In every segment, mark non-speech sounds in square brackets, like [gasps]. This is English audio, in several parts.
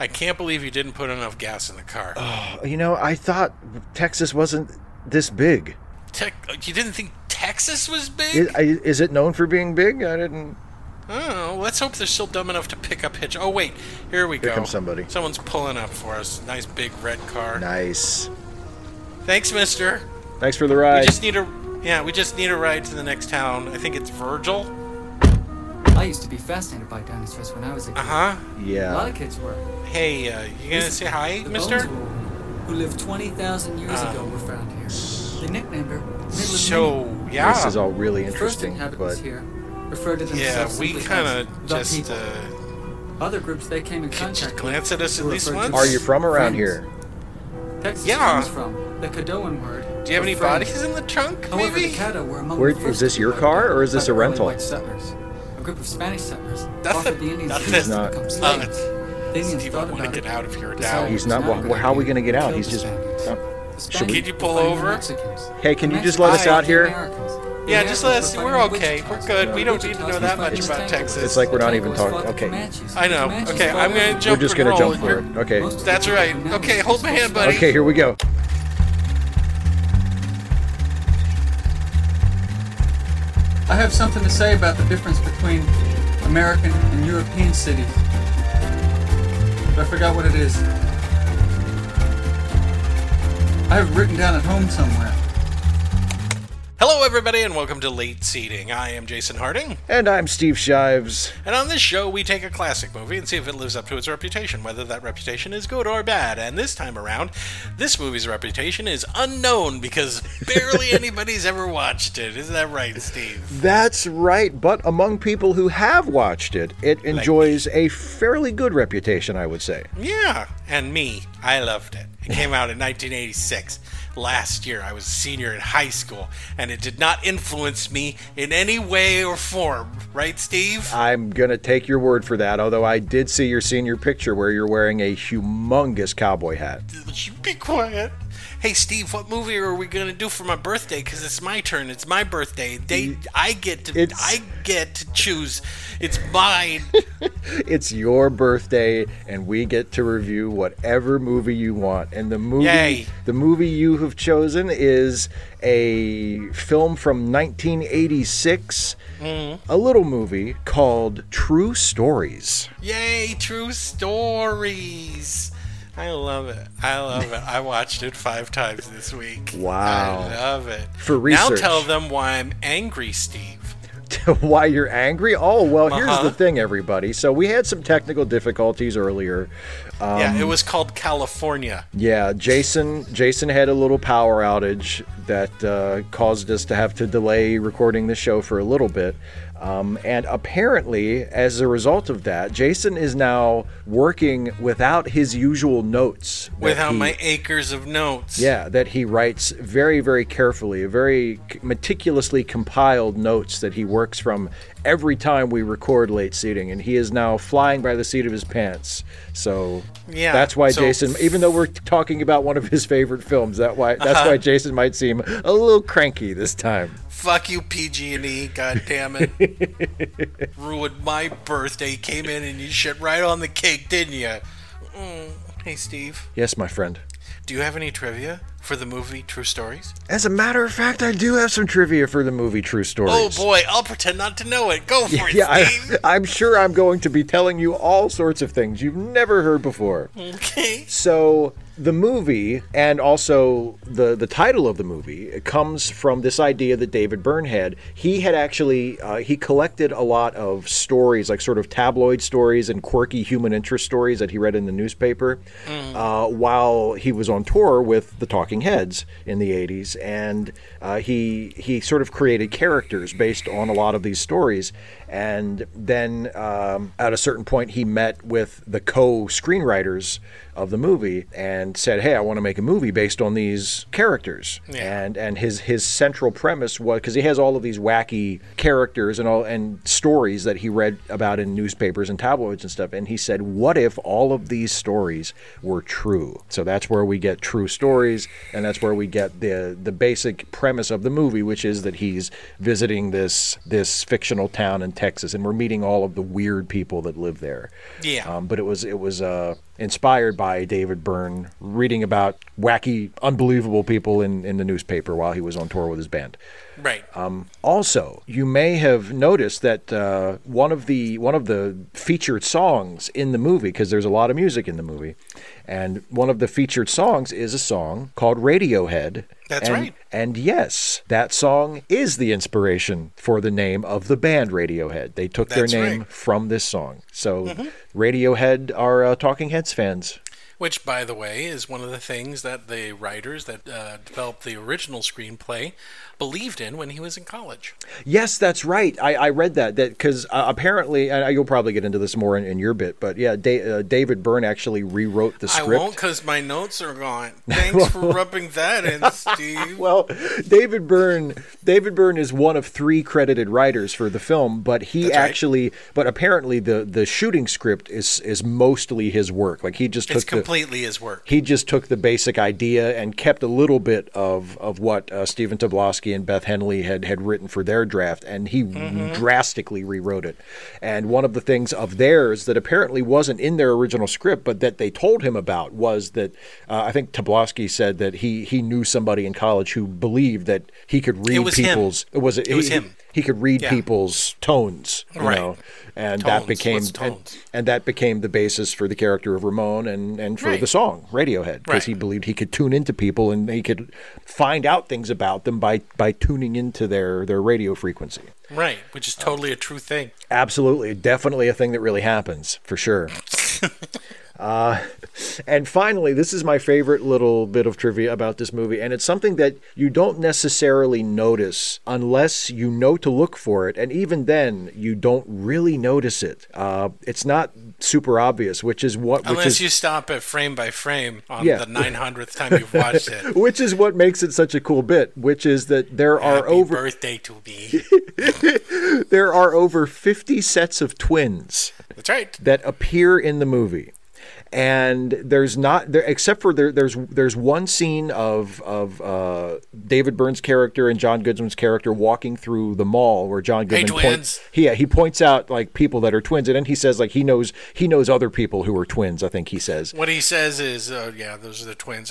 I can't believe you didn't put enough gas in the car. Oh, you know, I thought Texas wasn't this big. Tech, you didn't think Texas was big? Is, is it known for being big? I didn't. Oh, let's hope they're still dumb enough to pick up Hitch. Oh wait, here we Here go. comes somebody. Someone's pulling up for us. Nice big red car. Nice. Thanks, Mister. Thanks for the ride. We just need a yeah. We just need a ride to the next town. I think it's Virgil. I used to be fascinated by dinosaurs when I was a kid. Uh huh. Yeah. A lot of kids were. Hey, uh, you gonna say hi, The Mister? bones of a woman who lived 20,000 years Uh, ago were found here. They nicknamed her Midland So Minnie. yeah. This is all really interesting. The first inhabitants but here referred to yeah, themselves we kind of the just people. uh, Other groups they came in contact just with glance at us at were least once. are you from around friends. here? Texas Yeah. comes from the Caddoan word. Do you have any friend. bodies in the trunk? However, Maybe. the Caddo were among Where- the is this your car, or is this a rental? White settlers. A group of Spanish settlers That's offered the- the Indians that's a the- chance to not- become Uh. The Indians Steve, thought want to about get it, out of here decided now. it He's was not. Well, how are we going to get to out? kill He's just. Spaniards. oh. Should we- Spaniards Could you pull over? Hey, can you just let us out here? Americans. Yeah, just let us. Were We're okay. We're good. We don't need to know that much about Texas. It's like we're not even talking- okay. I know. Okay, I'm gonna jump We're just gonna jump for You're- it. Okay. Most of the That's right. Okay, hold my hand, buddy. Okay, here we go. I have something to say about the difference between American and European cities. But I forgot what it is. I have written down at home somewhere. Hello, everybody, and welcome to Late Seating. I am Jason Harding, And I'm Steve Shives. and on this show, we take a classic movie and see if it lives up to its reputation, whether that reputation is good or bad. And this time around, this movie's reputation is unknown because barely [laughs] anybody's ever watched it. Isn't that right, Steve? That's right, but among people who have watched it, it enjoys a fairly good reputation, I would say. Yeah, and me, I loved it. It came out in 1986. Last year, I was a senior in high school, and it did not influence me in any way or form. Right, Steve? I'm going to take your word for that, although I did see your senior picture where you're wearing a humongous cowboy hat. You be quiet. Hey, Steve, what movie are we gonna do for my birthday? Because it's my turn. It's my birthday. They, I get to. It's- I get to choose. It's mine. [laughs] It's your birthday, and we get to review whatever movie you want. And the movie, Yay. the movie you have chosen is a film from 1986, Mm-hmm. a little movie called True Stories. Yay! True stories. I love it. I love it. I watched it five times this week. Wow. I love it. For research. Now tell them why I'm angry, Steve. [laughs] Why you're angry? Oh well, here's Uh-huh. the thing, everybody. So we had some technical difficulties earlier. yeah, Um, it was called California. Yeah, Jason. Jason had a little power outage that uh, caused us to have to delay recording the show for a little bit. Um, and apparently, as a result of that, Jason is now working without his usual notes. Without he- my acres of notes. yeah, that he writes very, very carefully, very meticulously compiled notes that he works from every time we record late seating, and he is now flying by the seat of his pants. So Yeah, that's why so- Jason, even though we're talking about one of his favorite films, that why that's Uh-huh. why Jason might seem a little cranky this time. Fuck you, PG and E. God damn it! [laughs] Ruined my birthday. Came in and you shit right on the cake, didn't you? Mm. Hey, Steve. Yes, my friend. Do you have any trivia for the movie True Stories? As a matter of fact, I do have some trivia for the movie True Stories. Oh boy, I'll pretend not to know it. Go for it, Yeah, Steve. I, [laughs] I'm sure I'm going to be telling you all sorts of things you've never heard before. Okay. So the movie and also the the title of the movie comes from this idea that David Byrne had. He had actually uh, he collected a lot of stories, like sort of tabloid stories and quirky human interest stories that he read in the newspaper, uh, while he was on tour with the Talking Heads in the '80s, and uh, he he sort of created characters based on a lot of these stories. And then um, at a certain point, he met with the co-screenwriters of the movie and said, "Hey, I want to make a movie based on these characters." Yeah. And and his his central premise was because he has all of these wacky characters and all and stories that he read about in newspapers and tabloids and stuff. And he said, "What if all of these stories were true?" So that's where we get true stories, and that's where we get the the basic premise of the movie, which is that he's visiting this this fictional town in Texas, and we're meeting all of the weird people that live there. Yeah. Um, but it was it was uh, inspired by David Byrne reading about wacky, unbelievable people in, in the newspaper while he was on tour with his band. Right. Also, you may have noticed that uh, one of the one of the featured songs in the movie, because there's a lot of music in the movie, and one of the featured songs is a song called Radiohead. That's And- right. And yes, that song is the inspiration for the name of the band Radiohead. They took That's their name right. Mm-hmm. from this song. So Radiohead are uh, Talking Heads fans. Which, by the way, is one of the things that the writers that uh, developed the original screenplay believed in when he was in college. Yes, that's right. I, I read that that because uh, apparently, and you'll probably get into this more in, in your bit, but yeah, da- uh, David Byrne actually rewrote the script. I won't because my notes are gone. [laughs] Thanks for rubbing that in, [laughs] Steve. Well, David Byrne, David Byrne is one of three credited writers for the film, but he That's right. actually, but apparently the the shooting script is is mostly his work. Like he just it's took the completely his work. he just took the basic idea and kept a little bit of of what uh, Stephen Tobolowsky and Beth Henley had had written for their draft, and he drastically rewrote it. And one of the things of theirs that apparently wasn't in their original script, but that they told him about, was that uh, I think Tobolowsky said that he he knew somebody in college who believed that he could read was him. people's. It was It was he, him. He could read Yeah. people's tones, you Right. know, and that became and, and that became the basis for the character of Ramon and and for Right. the song Radiohead because Right. he believed he could tune into people and he could find out things about them by by tuning into their their radio frequency. Right, which is totally a true thing. Absolutely, definitely a thing that really happens for sure. [laughs] Uh, [laughs] and finally, this is my favorite little bit of trivia about this movie, and it's something that you don't necessarily notice unless you know to look for it, and even then, you don't really notice it. Uh, it's not super obvious, which is what which Unless is you stop at frame by frame on Yeah. the 900th time you've watched it. [laughs] which is what makes it such a cool bit, which is that there are over birthday to me. [laughs] there are over 50 sets of twins That's right. that appear in the movie. And there's not there except for there, there's there's one scene of of uh, David Byrne's character and John Goodman's character walking through the mall where John Goodman twins. points he yeah, he points out like people that are twins and then he says like he knows he knows other people who are twins I think he says What he says is, uh, yeah, those are the twins.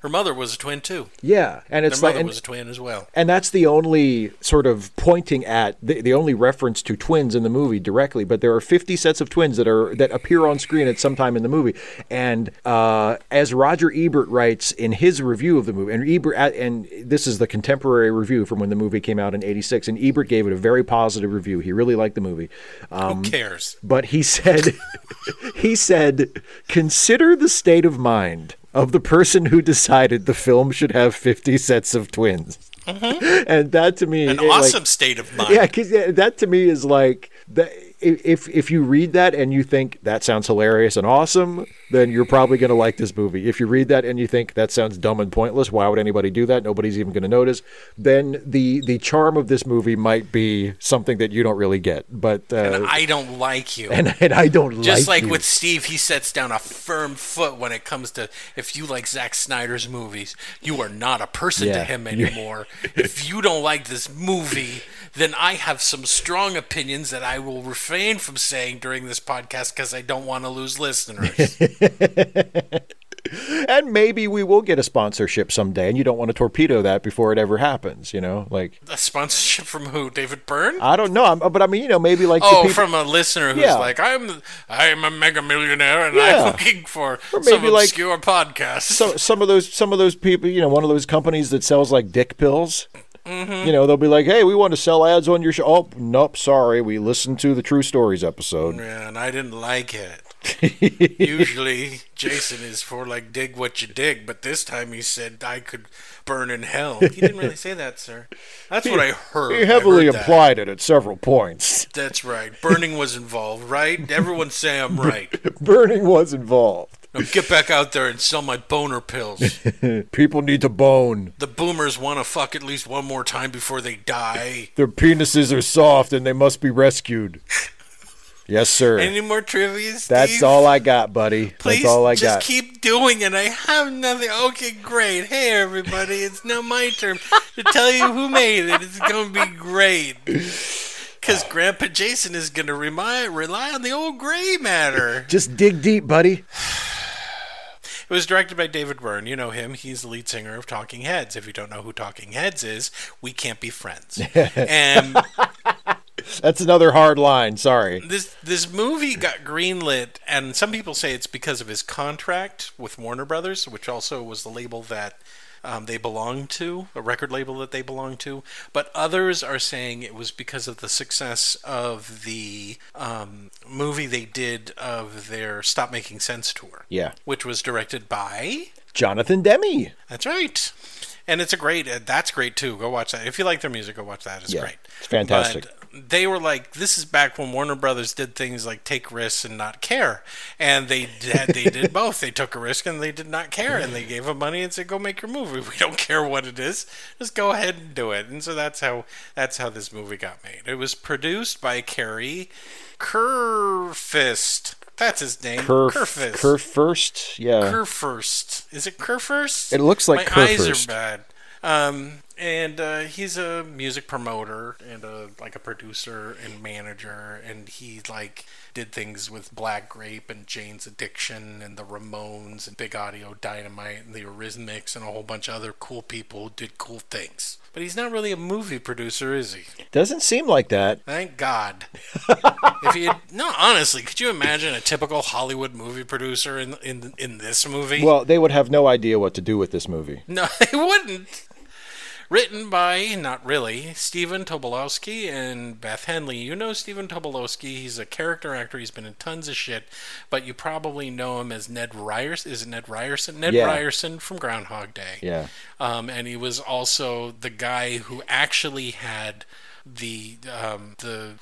Her, her mother was a twin too. yeah and Their it's like mother and, was a twin as well. And that's the only sort of pointing at the, the only reference to twins in the movie directly. But there are 50 sets of twins that are that appear on screen at some time in the movie. And uh, as Roger Ebert writes in his review of the movie, and Ebert and this is the contemporary review from when the movie came out in '86, and Ebert gave it a very positive review. He really liked the movie. Who cares? But he said, [laughs] he said, consider the state of mind of the person who decided the film should have 50 sets of twins. [laughs] And that to me, Mm-hmm. An it, like- awesome state of mind. yeah, because that to me is like that. If if you read that and you think that sounds hilarious and awesome, then you're probably going to like this movie. If you read that and you think that sounds dumb and pointless, why would anybody do that? Nobody's even going to notice. Then the the charm of this movie might be something that you don't really get. But uh, And I don't like you. and, and I don't Just like like with Steve, he sets down a firm foot when it comes to if you like Zack Snyder's movies, you are not a person Yeah. to him anymore. [laughs] if you don't like this movie, then I have some strong opinions that I will refrain from saying during this podcast because I don't want to lose listeners. [laughs] and maybe we will get a sponsorship someday, and you don't want to torpedo that before it ever happens. You know, like a sponsorship from who? David Byrne? I don't know, I'm, but I mean, you know, maybe like Oh, people- from a listener who's Yeah. like, I'm I'm a mega millionaire and Yeah. I'm looking for Or some maybe, like, obscure podcast. so, some of those some of those people, you know, one of those companies that sells like dick pills. Mm-hmm. You know, they'll be like, "Hey, we want to sell ads on your show." Oh, nope, sorry, we listened to the True Stories episode. Yeah, and I didn't like it. [laughs] Usually, Jason is for like dig what you dig, but this time he said I could burn in hell. He didn't really say that, sir. That's what I heard. He heavily heard that. it at several points. That's right. Burning was involved, right? Everyone say I'm right. [laughs] Burning was involved. Get back out there and sell my boner pills. [laughs] People need to bone. The boomers want to fuck at least one more time before they die. [laughs] Their penises are soft and they must be rescued. [laughs] Yes, sir. Any more trivia, Steve? That's all I got, buddy. Please That's all I just got. keep doing it. I have nothing. Okay, great. Hey, everybody, it's now my turn to tell you who made it. It's going to be great. Because Grandpa Jason is going to rely, rely on the old gray matter. Just dig deep, buddy. [sighs] [sighs] [sighs] It was directed by David Byrne. You know him. He's the lead singer of Talking Heads. If you don't know who Talking Heads is, we can't be friends. [laughs] and That's another hard line. Sorry. this this movie got greenlit, and some people say it's because of his contract with Warner Brothers, which also was the label that um, they belong to, a record label that they belong to. But others are saying it was because of the success of the um, movie they did of their Stop Making Sense tour. Yeah. which was directed by. Jonathan Demme. That's right. And it's a great. Uh, that's great too. Go watch that. If you like their music, go watch that. It's Yeah, great. it's fantastic. But they were like, this is back when Warner Brothers did things like take risks and not care, and they did. They did [laughs] both. They took a risk and they did not care, and they gave them money and said, "Go make your movie. We don't care what it is. Just go ahead and do it." And so that's how that's how this movie got made. It was produced by Kerry Kerfist. That's his name. Kerf, Kerfist. Kerf first. Yeah. Kerfurst. Is it Kerfurst? It looks like My eyes are bad. Um, and uh, he's a music promoter and a, like a producer and manager, and he like did things with Black Grape and Jane's Addiction and the Ramones and Big Audio Dynamite and the Eurythmics and a whole bunch of other cool people who did cool things. But he's not really a movie producer, is he? Doesn't seem like that. Thank God. [laughs] if he had, no, honestly, could you imagine a typical Hollywood movie producer in in in this movie? Well, they would have no idea what to do with this movie. No, [laughs] they wouldn't. Written by, not really, Stephen Tobolowsky and Beth Henley. You know Stephen Tobolowsky. He's a character actor. He's been in tons of shit, but you probably know him as Ned Ryerson. Is it Ned Ryerson? Ned Yeah. Ryerson from Groundhog Day. Yeah. Um, and he was also the guy who actually had the um, the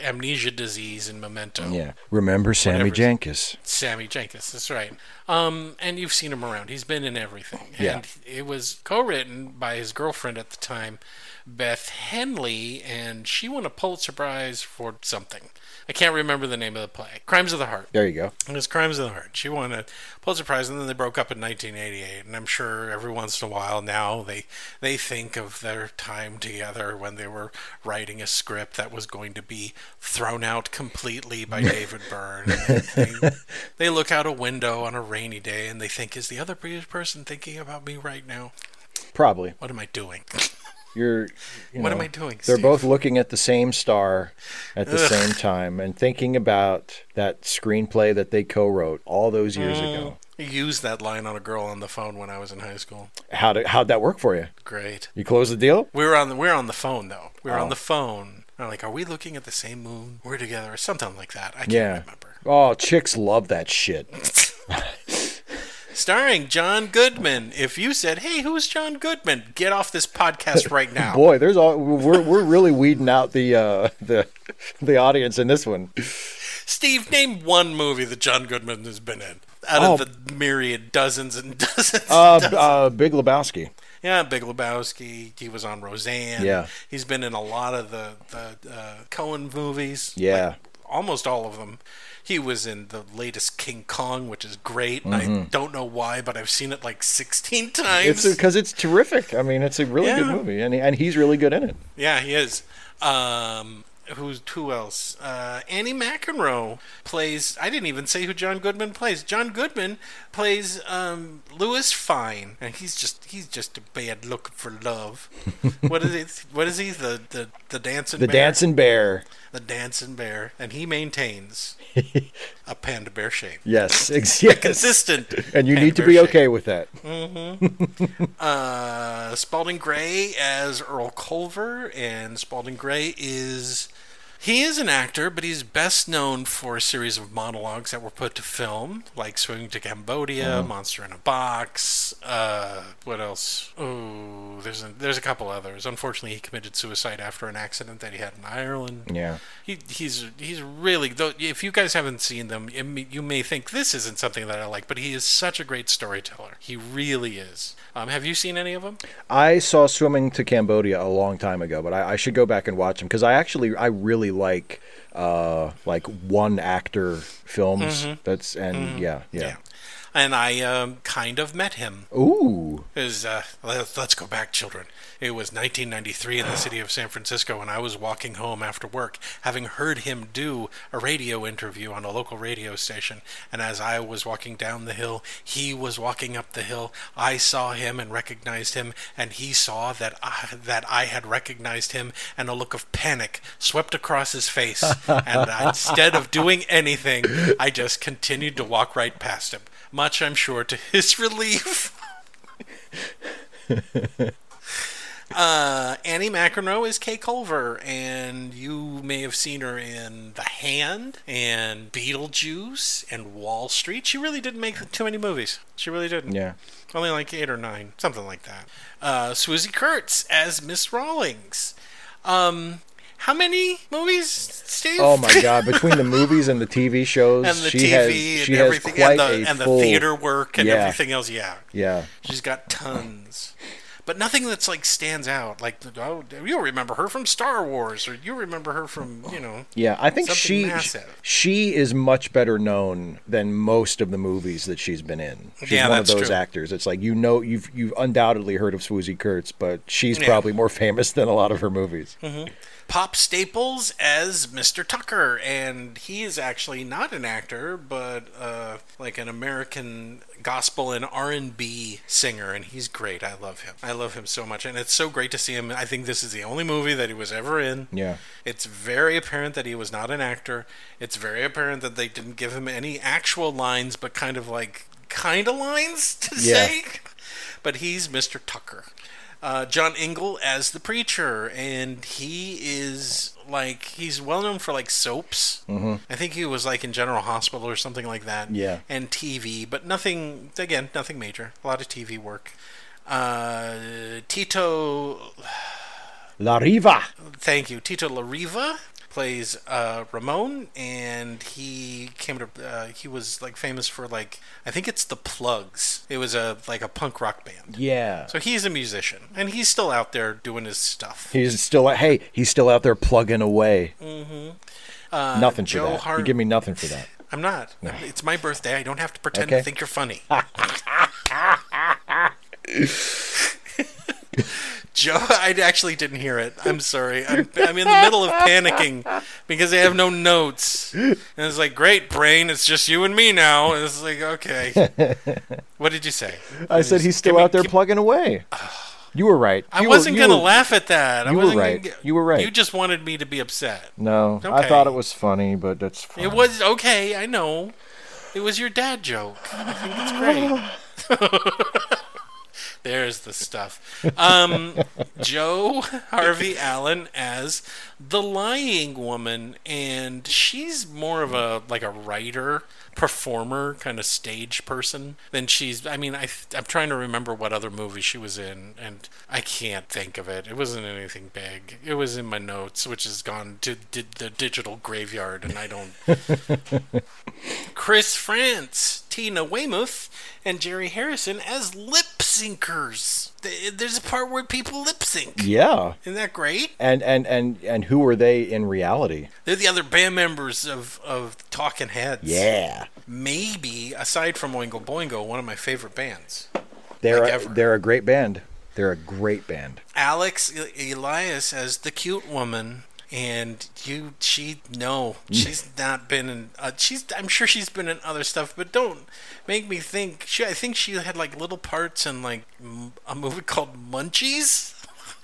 amnesia disease in Memento. Yeah. Remember Sammy Whatever. Jenkins? Sammy Jenkins, that's right. Um, and you've seen him around. He's been in everything. Yeah. And it was co-written by his girlfriend at the time, Beth Henley, and she won a Pulitzer Prize for something. I can't remember the name of the play. Crimes of the Heart. There you go. It was Crimes of the Heart. She won a Pulitzer Prize, and then they broke up in 1988. And I'm sure every once in a while now they they think of their time together when they were writing a script that was going to be thrown out completely by [laughs] David Byrne. They, they look out a window on a rainy day and they think, "Is the other person thinking about me right now? Probably. What am I doing? [laughs] You're. You What know, am I doing, They're Steve? both looking at the same star at the same time and thinking about that screenplay that they co-wrote all those years ago. Mm, I used that line on a girl on the phone when I was in high school. How did how'd that work for you? Great. You close the deal? We were on the we were on the phone though. We were Oh. on the phone. I'm like, are we looking at the same moon? We're together, or something like that. I can't Yeah. remember. Oh, chicks love that shit. [laughs] Starring John Goodman. If you said, "Hey, who's John Goodman?" Get off this podcast [laughs] right now. Boy, there's all we're we're really weeding out the uh, the the audience in this one. Steve, name one movie that John Goodman has been in out Oh. of the myriad dozens and [laughs] dozens. Uh, and dozens. uh, Big Lebowski. Yeah, Big Lebowski. He was on Roseanne. Yeah. he's been in a lot of the the uh, Coen movies. Yeah. like, almost all of them. He was in the latest King Kong, which is great. and I don't know why, but I've seen it like 16 times. Mm-hmm. It's because it's terrific. I mean, it's a really good movie, and he, and he's really good in it. yeah, he is. Um, who's who else? Uh, Annie McEnroe plays. I didn't even say who John Goodman plays. John Goodman plays um, Louis Fyne, and he's just he's just a bad looking for love. [laughs] what is it? What is he? The the the dancing The bear? Dancing Bear. the dancing bear, and he maintains [laughs] a panda bear shape. Yes, [laughs] ex- yes. Consistent. And you need to be shape. okay with that. [laughs] Uh, Spalding Gray as Earl Culver, and Spalding Gray is. He is an actor, but he's best known for a series of monologues that were put to film, like Swimming to Cambodia, Monster in a Box. Uh, what else? Oh, there's a, there's a couple others. Unfortunately, he committed suicide after an accident that he had in Ireland. Yeah. He, he's he's really though. If you guys haven't seen them, it you may think this isn't something that I like, but he is such a great storyteller. He really is. Um, have you seen any of them? I saw Swimming to Cambodia a long time ago, but I, I should go back and watch them because I actually I really like uh, like one actor films. That's and yeah, yeah, Mm-hmm. Yeah. And I um, kind of met him. Ooh. Is uh, let's, go back, children. It was 1993 in the city of San Francisco, and I was walking home after work, having heard him do a radio interview on a local radio station. And as I was walking down the hill, he was walking up the hill. I saw him and recognized him, and he saw that I, that I had recognized him, and a look of panic swept across his face. and [laughs] instead of doing anything, I just continued to walk right past him, much, I'm sure, to [laughs] his relief. [laughs] Uh, Annie McEnroe is Kay Culver, and you may have seen her in The Hand and Beetlejuice and Wall Street. She really didn't make too many movies. She really didn't. Yeah. Only like eight or nine, something like that. Uh, Swoosie Kurtz as Miss Rollings. Um, how many movies, Steve? Oh my God! [laughs] Between the movies and the TV shows, and the she TV has and has everything, quite and the, a and the full, theater work and Yeah. everything else. Yeah, Yeah. She's got tons. But nothing that's like stands out. Like, oh, you'll remember her from Star Wars, or you remember her from, you know. Yeah, I think she massive. she is much better known than most of the movies that she's been in. She's Yeah, one of those true. actors. It's like you know you've you've undoubtedly heard of Swoosie Kurtz, but she's Yeah. probably more [laughs] famous than a lot of her movies. Mm-hmm. Pop Staples as Mr. Tucker, and he is actually not an actor, but uh, like an American gospel and R and B singer, and he's great. I love him. I love him so much, and it's so great to see him. I think this is the only movie that he was ever in. Yeah. It's very apparent that he was not an actor. It's very apparent that they didn't give him any actual lines, but kind of like kind of lines to Yeah. say. But he's Mr. Tucker. Uh, John Ingle as the preacher, and he is like he's well known for like soaps. Mm-hmm. I think he was like in General Hospital or something like that. Yeah. and TV, but nothing again, nothing major. A lot of TV work. Uh, Tito Larriva. Thank you. Tito Larriva plays uh, Ramon, and he came to. Uh, he was like famous for like I think it's the Plugz. It was a like a punk rock band. Yeah. So he's a musician, and he's still out there doing his stuff. He's still hey, he's still out there plugging away. Uh, nothing for Joe that. Har- You give me nothing for that. I'm not. It's my birthday. I don't have to pretend Okay. to think you're funny. [laughs] [laughs] [laughs] Joe, [laughs] I actually didn't hear it. I'm sorry. I'm, I'm in the middle of panicking because I have no notes. And it's like, great, brain, it's just you and me now. And it's like, okay. [laughs] What did you say? I said he's still Give me- out there give- plugging away. You were right. I You were- wasn't you going to were- laugh at that. I you were wasn't right. Gonna, You were right. You just wanted me to be upset. No, I thought it was funny, but that's fine. It was okay. I know. It was your dad joke. I think it's great. [laughs] There's the stuff. Um, Jo Harvey Allen as the lying woman, and she's more of a like a writer, performer, kind of stage person than she's. I mean, I I'm trying to remember what other movie she was in, and I can't think of it. It wasn't anything big. It was in my notes, which has gone to di- the digital graveyard, and I don't. [laughs] Chris Frantz, Tina Weymouth, and Jerry Harrison as lip syncers. There's a part where people lip sync. Yeah. Isn't that great? And and and and who were they in reality? They're the other band members of, of Talking Heads. Yeah. Maybe, aside from Oingo Boingo, one of my favorite bands. They're Like a, ever. they're a great band. They're a great band. Alex Elias as the cute woman. And you, she, no, she's [laughs] not been in. Uh, she's, I'm sure she's been in other stuff, but don't make me think. She, I think she had like little parts in like m- a movie [laughs] called Munchies.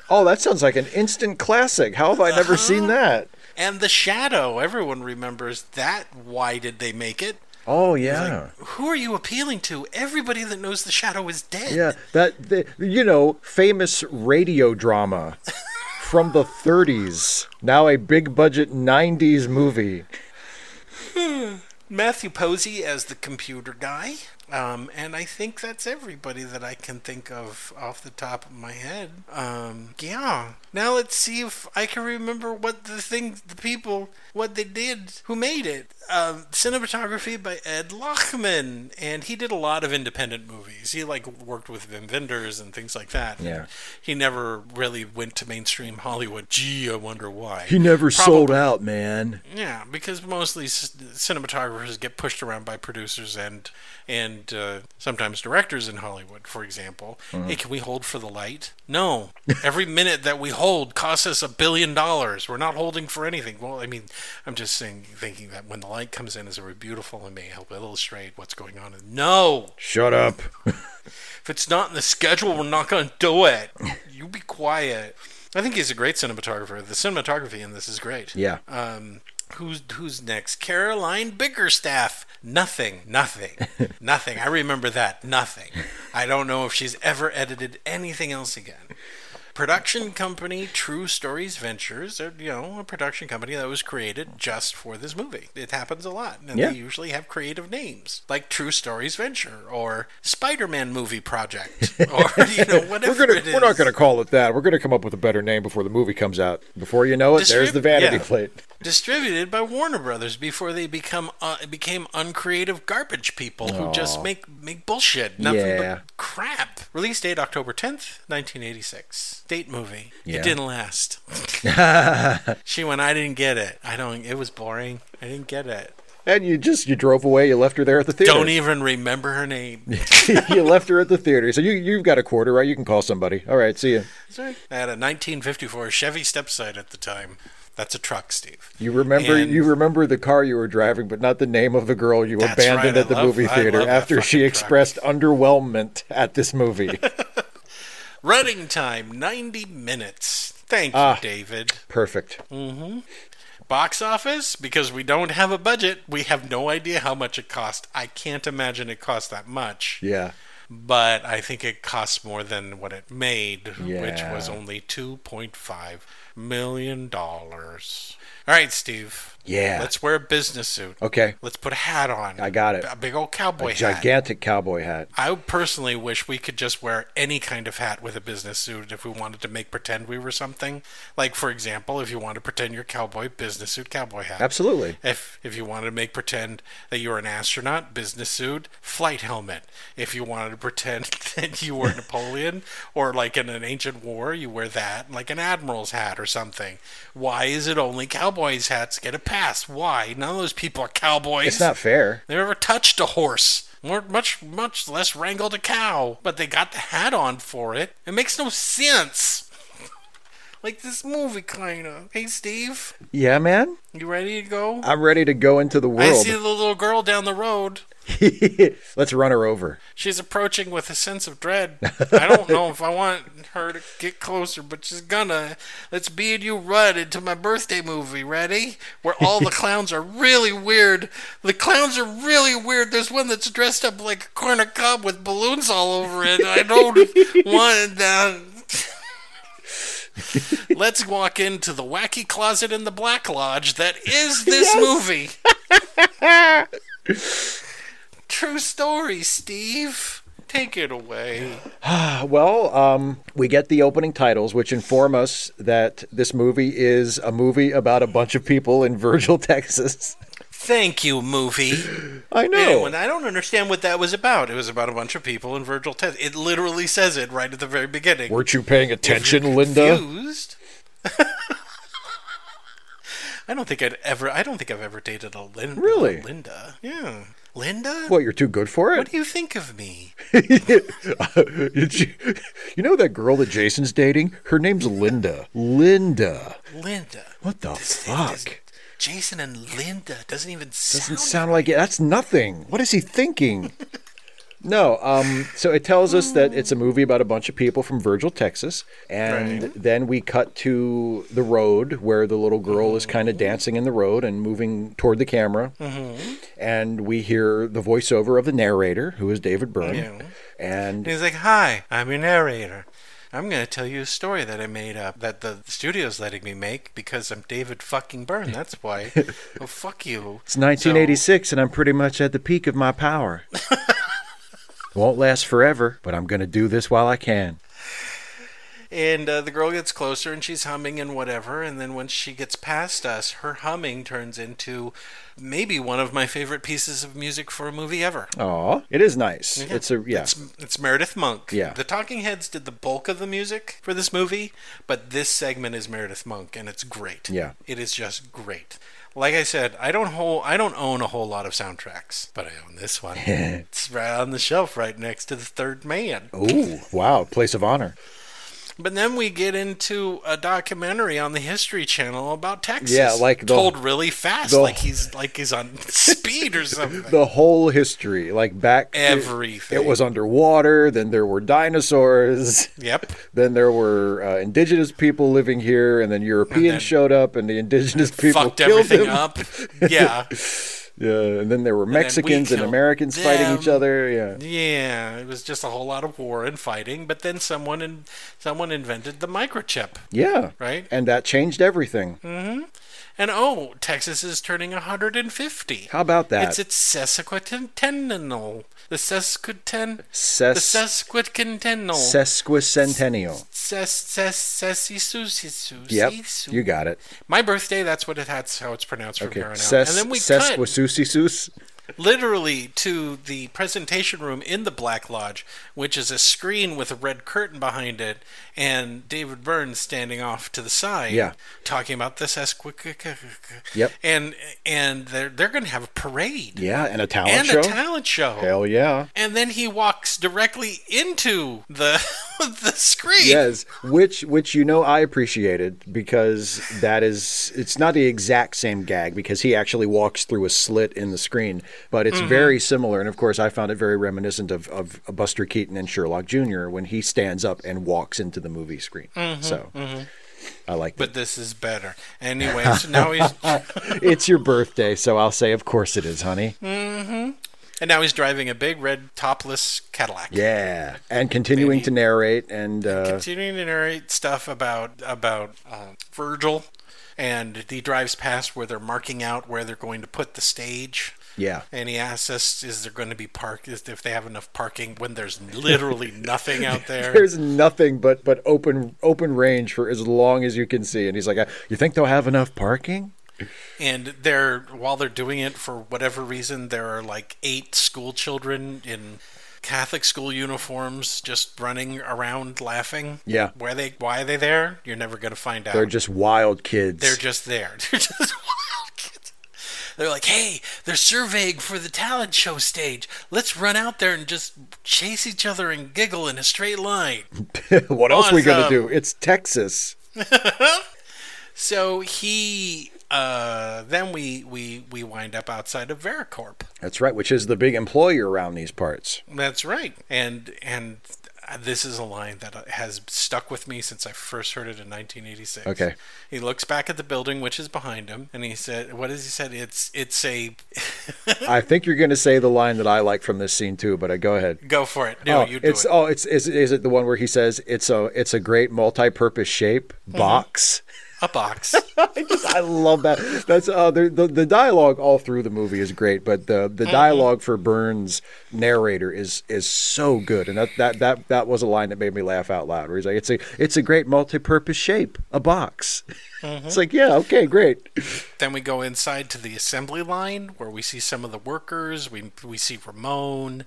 Oh, that sounds like an instant classic. How have I never seen Uh-huh. that? And The Shadow, everyone remembers that. Why did they make it? Oh yeah. Who are you appealing to? Everybody that knows The Shadow is dead. Yeah, that the, you know, famous radio drama [laughs] from the 30s. Now a big budget 90s movie. Hmm. Matthew Posey as the computer guy. Um, and I think that's everybody that I can think of off the top of my head. Um, yeah. Now let's see if I can remember what the things, the people, what they did, who made it. Um, cinematography by Ed Lachman, and he did a lot of independent movies. He like worked with Wim Wenders and things like that. Yeah. He never really went to mainstream Hollywood. Gee, I wonder why. He never Probably- sold out, man. yeah, because mostly cinematographers get pushed around by producers and and uh, sometimes directors in Hollywood, for example. Hey, can we hold for the light? No. [laughs] Every minute that we hold costs us a billion dollars. We're not holding for anything. Well, I mean, I'm just saying, thinking that when the light comes in, is very beautiful and may help illustrate what's going on. No. Shut up. If it's not in the schedule, we're not going to do it. You be quiet. I think he's a great cinematographer. The cinematography in this is great. Yeah. Um, who's who's next? Caroline Biggerstaff. Nothing. Nothing. [laughs] nothing. I remember that. Nothing. I don't know if she's ever edited anything else again. Production company True Stories Ventures, you know, a production company that was created just for this movie. It happens a lot, and Yeah. they usually have creative names like True Stories Venture or Spider-Man Movie Project [laughs] or you know whatever We're gonna it is. we're not gonna call it that. We're gonna come up with a better name before the movie comes out. Before you know it, there's the vanity yeah. plate. distributed by Warner Brothers before they become uh, became uncreative garbage people who just make make bullshit, nothing Yeah. but crap. Release date October tenth, nineteen eighty six. Date movie. Yeah. It didn't last. [laughs] she went. I didn't get it. I don't. It was boring. I didn't get it. And you just you drove away. You left her there at the theater. Don't even remember her name. [laughs] you left her at the theater. So you you've got a quarter, right? You can call somebody. All right, see you. Sorry. I had a 1954 Chevy Stepside at the time. That's a truck, Steve. You remember And- you remember the car you were driving, but not the name of the girl you abandoned right, at the love- movie theater after she fucking expressed underwhelmment at this movie. [laughs] Running time 90 minutes. Thank you, Ah. David. Perfect. Box office, because we don't have a budget, we have no idea how much it cost. I can't imagine it cost that much, Yeah. but I think it cost more than what it made, which was only $2.5 million. All right, Steve. Yeah. Let's wear a business suit. Okay. Let's put a hat on. I got it. A big old cowboy hat. Gigantic cowboy hat. I personally wish we could just wear any kind of hat with a business suit if we wanted to make pretend we were something. Like, for example, if you want to pretend you're cowboy, business suit, cowboy hat. Absolutely. If if you wanted to make pretend that you were an astronaut, business suit, flight helmet. If you wanted to pretend [laughs] that you were Napoleon [laughs] or like in an ancient war, you wear that, like an admiral's hat or something. Why is it only cowboys' hats get a pass? Why? None of those people are cowboys. It's not fair. They never touched a horse. More, much, much less wrangled a cow. But they got the hat on for it. It makes no sense. [laughs] like this movie, kind of. Hey, Steve, Yeah, man. you ready to go? I'm ready to go into the world. I see the little girl down the road. [laughs] Let's run her over. She's approaching with a sense of dread. I don't know if I want her to get closer, but she's gonna. Let's be and you run into my birthday movie. Ready? Where all the [laughs] clowns are really weird. The clowns are really weird. There's one that's dressed up like a corn cob with balloons all over it. I don't [laughs] want that. Let's walk into the wacky closet in the Black Lodge that is this movie. True story, Steve. Take it away. [sighs] Well, um, we get the opening titles, which inform us that this movie is a movie about a bunch of people in [laughs] Virgil, Texas. Thank you, movie. [gasps] I know. And I don't understand what that was about. It was about a bunch of people in Virgil Texas. It literally says it right at the very beginning. Weren't you paying attention, Linda? confused- [laughs] I don't think I'd ever. I don't think I've ever dated a Linda. Really? Linda. Yeah. Linda. What, you're too good for it? What do you think of me? [laughs] You, know that girl that Jason's dating? Her name's Linda. Linda. Linda. What the This- fuck? Jason and Linda doesn't even. Doesn't sound like it. That's nothing. What is he thinking? [laughs] No, um, so it tells us that it's a movie about a bunch of people from Virgil, Texas, and Right. then we cut to the road where the little girl is kind of dancing in the road and moving toward the camera, and we hear the voiceover of the narrator, who is David Byrne, Yeah. and And he's like, "Hi, I'm your narrator. I'm going to tell you a story that I made up that the studio's letting me make because I'm David fucking Byrne. That's why. [laughs] oh, fuck you. It's 1986, and I'm pretty much at the peak of my power. [laughs] Won't last forever, but I'm going to do this while I can. And uh, the girl gets closer and she's humming and whatever. And then when she gets past us, her humming turns into maybe one of my favorite pieces of music for a movie ever. Aw, it is nice. It's a yeah. It's, it's Meredith Monk. Yeah. The Talking Heads did the bulk of the music for this movie, but this segment is Meredith Monk, and it's great. Yeah. It is just great. Like I said, I don't whole, I don't own a whole lot of soundtracks, but I own this one. [laughs] it's right on the shelf, right next to the Third Man. Ooh, wow, place of honor. But then we get into a documentary on the History Channel about Texas. Yeah, like the- told really fast, the- like he's like he's on [laughs] speed or something. The whole history, like back Everything. It was underwater. Then there were dinosaurs. yep. [laughs] Then there were uh, indigenous people living here, and then Europeans then- showed up, and the indigenous people Fucked killed everything them. up. Yeah. [laughs] Yeah, and then there were we Mexicans and, killed Americans fighting each other. Yeah, Yeah, it was just a whole lot of war and fighting. But then someone in, someone invented the microchip, yeah, right? and that changed everything. Mm-hmm. And oh, Texas is turning 150. How about that? It's its sesquicentennial. The sesquiten. The Ses- sesquicentennial. sesquicentennial. Ses ses sesisusisu. Yep, you got it. My birthday. That's what it. That's how it's pronounced from Okay, here on out. ses and then we cut. Literally to the presentation room in the Black Lodge, which is a screen with a red curtain behind it, and David Byrne's standing off to the side, Yeah. talking about this Esquic. Yep. And and they're they're going to have a parade Yeah, and a talent and show. And a talent show. Hell yeah. And then he walks directly into the [laughs] [laughs] the screen. Yes, which which you know I appreciated because that is it's not the exact same gag because he actually walks through a slit in the screen, but it's mm-hmm. very similar. And of course, I found it very reminiscent of, of Buster Keaton and Sherlock Jr. when he stands up and walks into the movie screen. Mm-hmm, so mm-hmm. I like that. But this is better. Anyway, so now he's [laughs] [laughs] it's your birthday, so I'll say, of course it is, honey. And now he's driving a big red topless Cadillac. Yeah, and continuing Maybe- to narrate and uh, continuing to narrate stuff about about uh, Virgil, and he drives past where they're marking out where they're going to put the stage. yeah. And he asks us, "Is there going to be park? Is if they have enough parking when there's literally [laughs] nothing out there?" There's nothing but but open open range for as long as you can see, and he's like, "You think they'll have enough parking?" And they're while they're doing it for whatever reason, there are like eight school children in Catholic school uniforms just running around laughing. Yeah. Why they? Why are they there? You're never going to find out. They're just wild kids. They're just there. [laughs] They're just [laughs] wild kids. They're like, hey, they're surveying for the talent show stage. Let's run out there and just chase each other and giggle in a straight line. [laughs] what else are we gonna do? It's Texas. So he, uh, then we we we wind up outside of Varicorp. That's right, which is the big employer around these parts. That's right. And and this is a line that has stuck with me since I first heard it in 1986. Okay. He looks back at the building which is behind him, and he said, "What has he said? It's it's a [laughs] I think you're gonna say the line that I like from this scene too, but I go ahead. go for it. No, oh, you do it's it. oh, it's is, is it the one where he says it's a it's a great multi-purpose shape Mm-hmm. box? a box. [laughs] [laughs] I just I love that. That's uh the, the dialogue all through the movie is great, but the Mm-hmm. the dialogue for Byrne's narrator is is so good, and that that that that was a line that made me laugh out loud. Where he's like, "It's a it's a great multi-purpose shape, a box." Mm-hmm. It's like, yeah, okay, great. then we go inside to the assembly line where we see some of the workers. We we see Ramon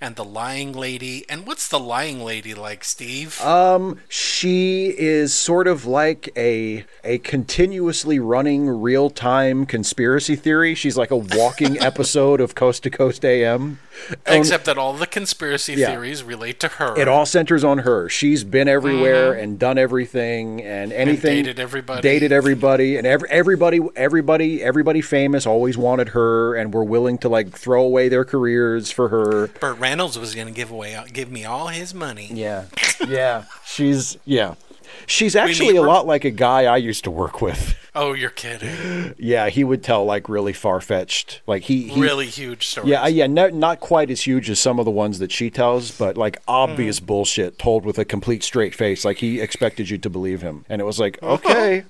and the lying lady. And what's the lying lady like, Steve? Um, she is sort of like a a continuously running real time conspiracy theory. She's like a walking [laughs] episode of Coast to Coast AM. Except that all the conspiracy Yeah. theories relate to her. It all centers on her. She's been everywhere and done everything and anything. Mm-hmm. dated everybody. Dated everybody and every, everybody, everybody, everybody famous always wanted her and were willing to like throw away their careers for her. Burt Reynolds was going to give away give me all his money. Yeah, yeah. She's yeah. She's actually a lot like a guy I used to work with. [laughs] Oh, you're kidding. Yeah, he would tell like really far fetched, like he, he really huge stories. Yeah, yeah, no, not quite as huge as some of the ones that she tells, but like obvious Mm-hmm. bullshit told with a complete straight face. Like he expected you to believe him, and it was like, [laughs] okay,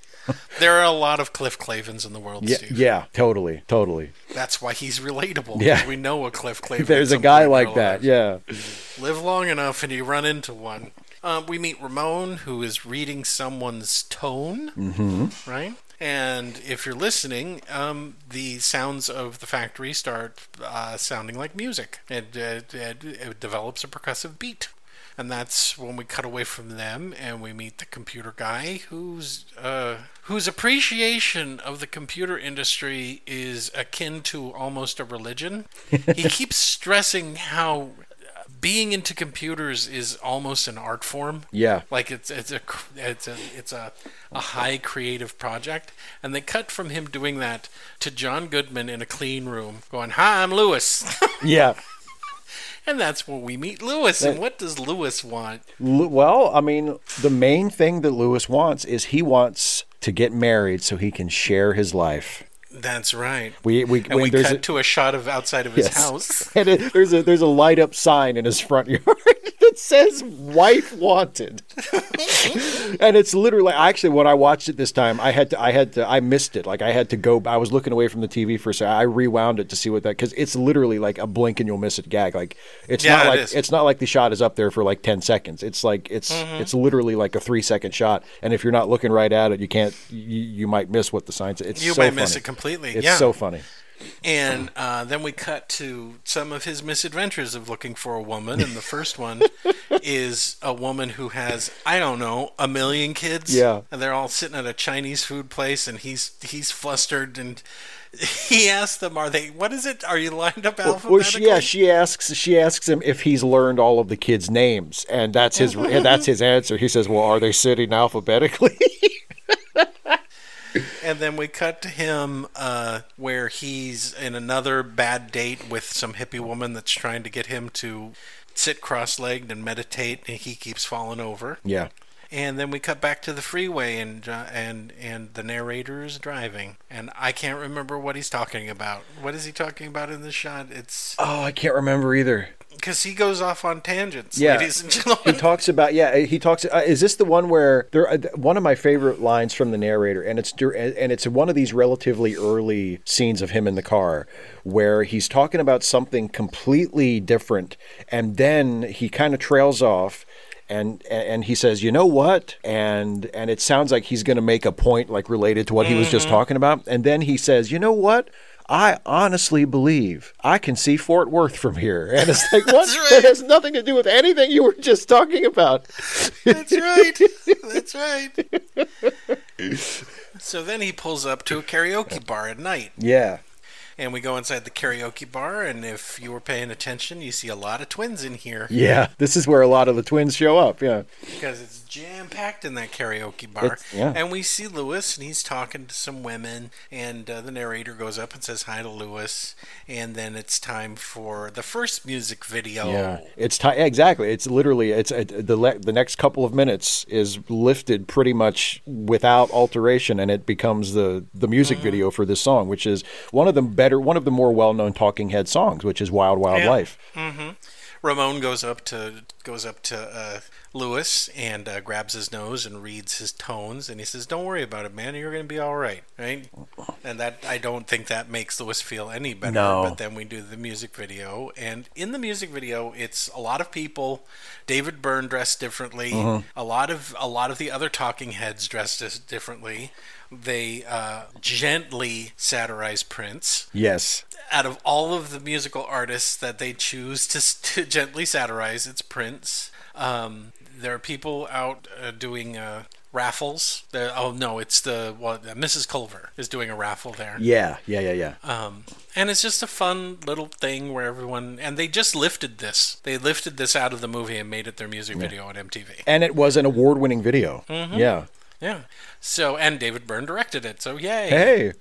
There are a lot of Cliff Clavins in the world, yeah, Steve. yeah, totally, totally. That's why he's relatable. Yeah, We know a Cliff [laughs] Clavin. There's a guy like that, yeah. Live long enough and you run into one. Um, we meet Ramon, who is reading someone's tone, mm-hmm. right? And if you're listening, um, the sounds of the factory start uh, sounding like music. It, it, it, it develops a percussive beat. And that's when we cut away from them and we meet the computer guy whose uh, whose appreciation of the computer industry is akin to almost a religion. [laughs] he keeps stressing how being into computers is almost an art form. Yeah. Like it's it's a it's a it's a, a high creative project, and they cut from him doing that to John Goodman in a clean room going, "Hi, I'm Lewis," [laughs] Yeah. and that's when we meet Lewis. And what does Lewis want? L- Well, I mean, the main thing that Lewis wants is he wants to get married so he can share his life. That's right. We we, and we cut a- to a shot of outside of his Yes. house. [laughs] and it, there's a there's a light up sign in his front yard [laughs] that says "Wife Wanted," [laughs] and it's literally. Actually, when I watched it this time, I had to I had to I missed it. Like I had to go. I was looking away from the TV for a second. I rewound it to see what that because it's literally like a blink and you'll miss it gag. Like it's Yeah, not it like is. it's not like the shot is up there for like ten seconds. It's like it's Mm-hmm. it's literally like a three second shot, and if you're not looking right at it, you can't. You, you might miss what the sign says. It's You so might miss it completely. It's yeah. so funny. And uh, then we cut to some of his misadventures of looking for a woman. And the first one [laughs] is a woman who has, I don't know, a million kids. Yeah. And they're all sitting at a Chinese food place, and he's he's flustered. And [laughs] he asks them, "Are they? What is it? Are you lined up Well, alphabetically?" she, yeah, she asks she asks him if he's learned all of the kids' names, and that's his and that's his [laughs] answer. He says, "Well, are they sitting alphabetically?" And then we cut to him uh, where he's in another bad date with some hippie woman that's trying to get him to sit cross-legged and meditate, and he keeps falling over. yeah, And then we cut back to the freeway, and uh, and and the narrator is driving, and I can't remember what he's talking about. What is he talking about in this shot? It's Oh, I can't remember either. Because he goes off on tangents, Yeah. ladies and gentlemen. He talks about yeah. He talks. Uh, is this the one where there? Uh, one of my favorite lines from the narrator, and it's and it's one of these relatively early scenes of him in the car, where he's talking about something completely different, and then he kind of trails off. And and he says, you know what? And and it sounds like he's going to make a point like related to what he was just talking about. And then he says, you know what? I honestly believe I can see Fort Worth from here. And it's like, [laughs] what? Right. That has nothing to do with anything you were just talking about. That's right. That's right. [laughs] So then he pulls up to a karaoke bar at night. Yeah. And we go inside the karaoke bar, and if you were paying attention, you see a lot of twins in here Yeah. This is where a lot of the twins show up. Yeah. because it's jam packed in that karaoke bar. Yeah. And we see Lewis, and he's talking to some women, and uh, the narrator goes up and says hi to Lewis, and then it's time for the first music video. Yeah. It's ti exactly. It's literally it's uh, the le- the next couple of minutes is lifted pretty much without alteration and it becomes the the music video for this song, which is one of the better one of the more well-known Talking Head songs, which is Wild Wild Yeah. Life. Ramon goes up to goes up to uh, Lewis and uh, grabs his nose and reads his tones, and he says, "Don't worry about it, man. You're going to be all right, right?" And that I don't think that makes Lewis feel any better. No. But then we do the music video, and in the music video, it's a lot of people. David Byrne dressed differently. A lot of a lot of the other talking heads dressed differently. They uh, gently satirize Prince Yes. out of all of the musical artists that they choose to, to gently satirize, it's Prince. Um, there are people out uh, doing uh, raffles. There, oh no, it's the what uh, Mrs. Culver is doing a raffle there. Yeah. Yeah, yeah, yeah. Um, and it's just a fun little thing where everyone and they just lifted this. They lifted this out of the movie and made it their music video on MTV. and it was an award-winning video. Mm-hmm. Yeah. Yeah. So and David Byrne directed it. So yay. Hey.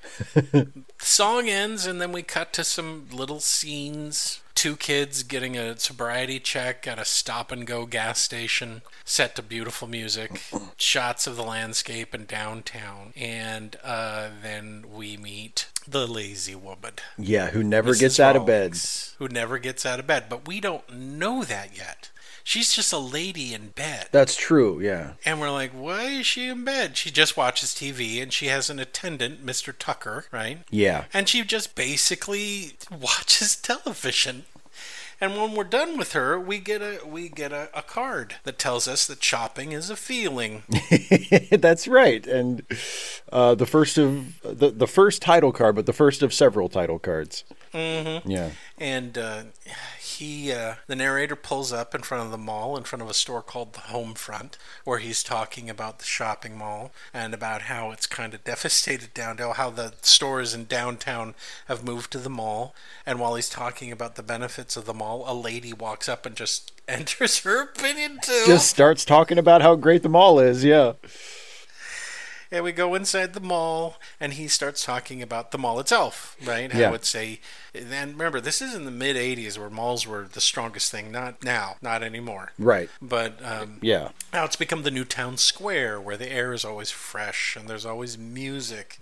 [laughs] Song ends and then we cut to some little scenes two kids getting a sobriety check at a stop and go gas station set to beautiful music [clears throat] shots of the landscape and downtown and uh, then we meet the lazy woman Yeah, who never Mrs. gets out of bed. Who never gets out of bed but we don't know that yet she's just a lady in bed That's true. Yeah. and we're like, why is she in bed? She just watches TV and she has an attendant, Mr. Tucker, right? Yeah. And she just basically watches [laughs] television. And when we're done with her, we get a we get a, a card that tells us that shopping is a feeling. [laughs] That's right, and uh, the first of the the first title card, but the first of several title cards. Mm-hmm. Yeah, and uh, he uh, the narrator pulls up in front of the mall in front of a store called the Homefront where he's talking about the shopping mall and about how it's kind of devastated downtown how the stores in downtown have moved to the mall. And while he's talking about the benefits of the mall a lady walks up and just [laughs] enters her opinion too. Just starts talking about how great the mall is yeah and we go inside the mall and he starts talking about the mall itself right how Yeah. it's a and remember this is in the mid 80s where malls were the strongest thing not now not anymore right. but um, Yeah, now it's become the new town square where the air is always fresh and there's always music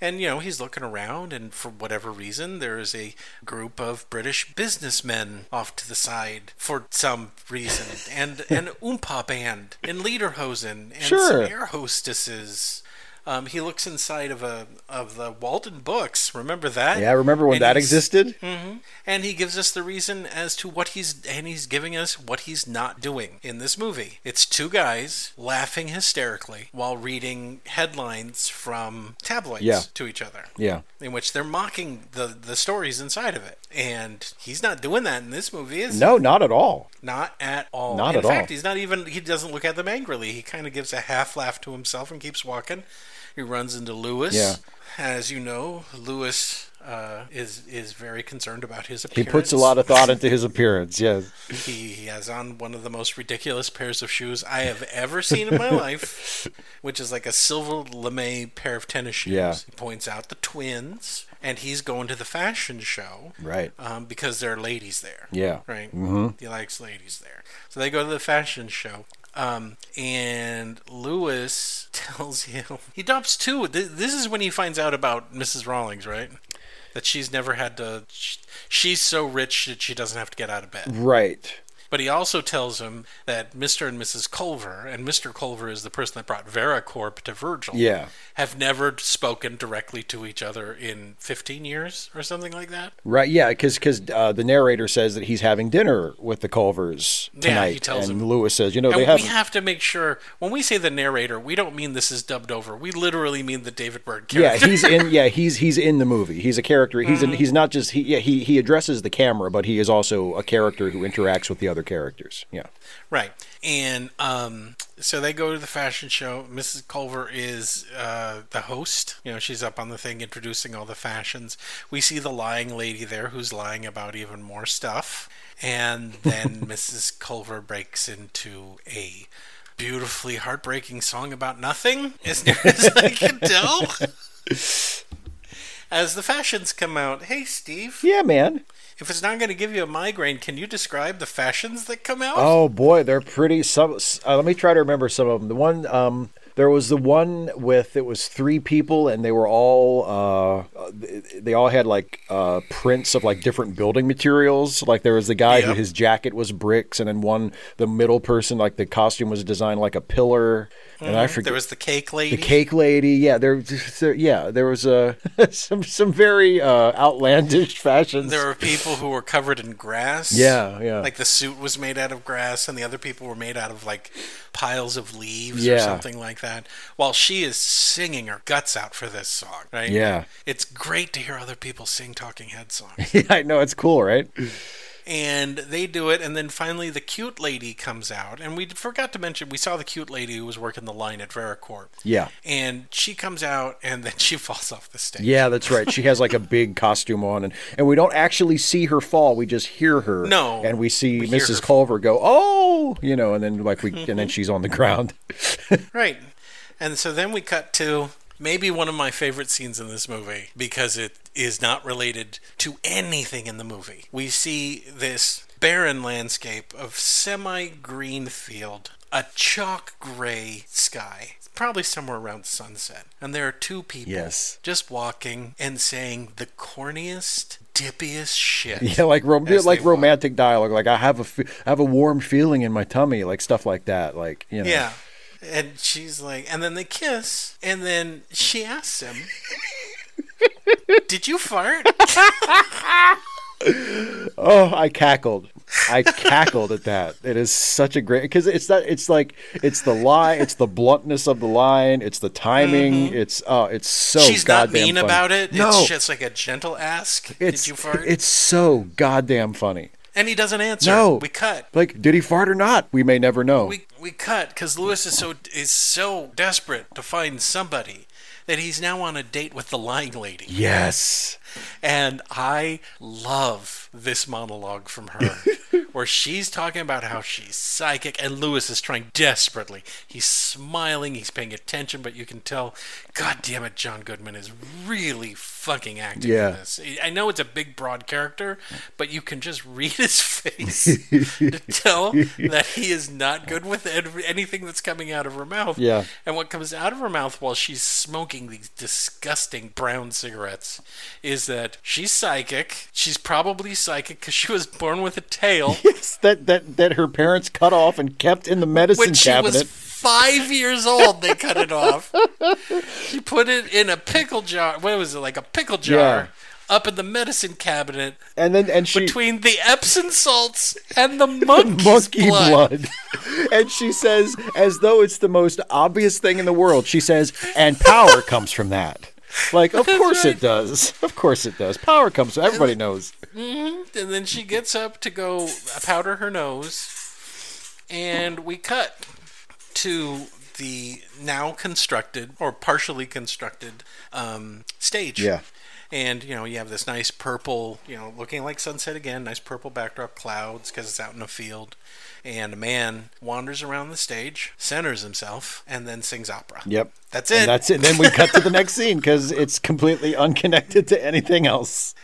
and you know he's looking around and for whatever reason there is a group of british businessmen off to the side for some reason and an oompa band in lederhosen and Sure. some air hostesses um, he looks inside of a of the Walden books. Remember that? yeah. Remember when And that existed? and he gives us the reason as to what he's and he's giving us what he's not doing in this movie. It's two guys laughing hysterically while reading headlines from tabloids Yeah. to each other. Yeah, In which they're mocking the the stories inside of it. And he's not doing that in this movie, is he? no, not at all. Not at all. Not in at fact, all. he's not even he doesn't look at them angrily. He kind of gives a half laugh to himself and keeps walking. He runs into Lewis. Yeah. As you know, Lewis uh, is is very concerned about his appearance. He puts a lot of thought into his appearance. Yeah, He, he has on one of the most ridiculous pairs of shoes I have ever seen in my life, [laughs] which is like a silver lame pair of tennis shoes. Yeah. He points out the twins, and he's going to the fashion show right. um, because there are ladies there. Yeah. Right? Mm-hmm. He likes ladies there. So they go to the fashion show. Um, and Lewis [laughs] tells him he dumps two. This is when he finds out about Mrs. Rollings, right? That she's never had to. She's so rich that she doesn't have to get out of bed. Right. But he also tells him that Mr. and Mrs. Culver, and Mr. Culver is the person that brought Varicorp to Virgil, Yeah. have never spoken directly to each other in 15 years or something like that. Right, yeah, because uh, the narrator says that he's having dinner with the Culvers Yeah, tonight, he tells and him. Lewis says, you know, they have we have to make sure when we say the narrator, we don't mean this is dubbed over. We literally mean the David Byrne yeah, character. he's in [laughs] yeah he's he's in the movie. He's a character. He's Mm-hmm. in, he's not just he yeah he he addresses the camera, but he is also a character who interacts with the other characters. Yeah, right. And um, so they go to the fashion show. Mrs. Culver is uh, the host. You know, she's up on the thing introducing all the fashions. We see the lying lady there who's lying about even more stuff. And then [laughs] Mrs. Culver breaks into a beautifully heartbreaking song about nothing, as near as I can tell. As the fashions come out, hey Steve, yeah, man. if it's not going to give you a migraine, can you describe the fashions that come out? Oh boy, they're pretty. Some uh, let me try to remember some of them. The one um, there was the one with it was three people and they were all uh, they all had like uh, prints of like different building materials. Like there was the guy who his jacket was bricks, and then one the middle person like the costume was designed like a pillar. And I forget There was the cake lady. the cake lady. Yeah, there, there yeah there was uh, [laughs] some some very uh, outlandish fashions. There were people who were covered in grass. Yeah, yeah. Like the suit was made out of grass, and the other people were made out of like piles of leaves or something like that. While she is singing her guts out for this song, right? Yeah. It's great to hear other people sing Talking Head songs. [laughs] yeah, I know it's cool, right? And they do it, and then finally the cute lady comes out, and we forgot to mention we saw the cute lady who was working the line at Varicorp. Yeah. And she comes out, and then she [laughs] falls off the stage. Yeah, that's right. She has like a big costume on, and, and we don't actually see her fall. We just hear her. No, and we see we Mrs. Culver go, "Oh," you know, and then like we, and then she's on the ground. [laughs] Right. And so then we cut to maybe one of my favorite scenes in this movie because it is not related to anything in the movie. We see this barren landscape of semi green field, a chalk gray sky. Probably somewhere around sunset. And there are two people Yes. just walking and saying the corniest, dippiest shit. [laughs] Yeah, like rom- like they walk. romantic dialogue. Like I have a have a warm feeling in my tummy, like stuff like that. Like you know. Yeah. And she's like, and then they kiss, and then she asks him, Did you fart? [laughs] Oh, I cackled. I cackled at that. It is such a great because it's that it's like it's the lie, it's the bluntness of the line, it's the timing. It's oh, it's so. Mm-hmm. She's not mean funny. about it. No, It's just like a gentle ask. it's Did you fart? it's so goddamn funny. and he doesn't answer. No, We cut. Like, did he fart or not? We may never know. We we cut because Lewis is so is so desperate to find somebody that he's now on a date with the lying lady. yes. And I love this monologue from her, [laughs] where she's talking about how she's psychic, and Lewis is trying desperately. He's smiling, he's paying attention, but you can tell, God damn it, John Goodman is really fucking acting Yeah. in this. I know it's a big, broad character, but you can just [laughs] read his face to [laughs] tell that he is not good with anything that's coming out of her mouth. Yeah. And what comes out of her mouth while she's smoking these disgusting brown cigarettes is that she's psychic. She's probably psychic because she was born with a tail. Yes, that that that her parents cut off and kept in the medicine when she cabinet. was five years old, they cut it off. She put it in a pickle jar. What was it, like a pickle jar? Yeah. Up in the medicine cabinet and then and she between the Epsom salts and the [laughs] monkey's monkey blood. blood. [laughs] and she says, as though it's the most obvious thing in the world, she says, and power comes from that. Like, of course right. it does. Of course it does. Power comes. Everybody knows. and then she gets up to go powder her nose, and we cut to the now constructed or partially constructed um, stage. Yeah. And you know you have this nice purple, you know, looking like sunset again, nice purple backdrop, clouds because it's out in a field, and a man wanders around the stage, centers himself, and then sings opera. Yep. That's it. And that's it. And then we cut to the next [laughs] scene because it's completely unconnected to anything else.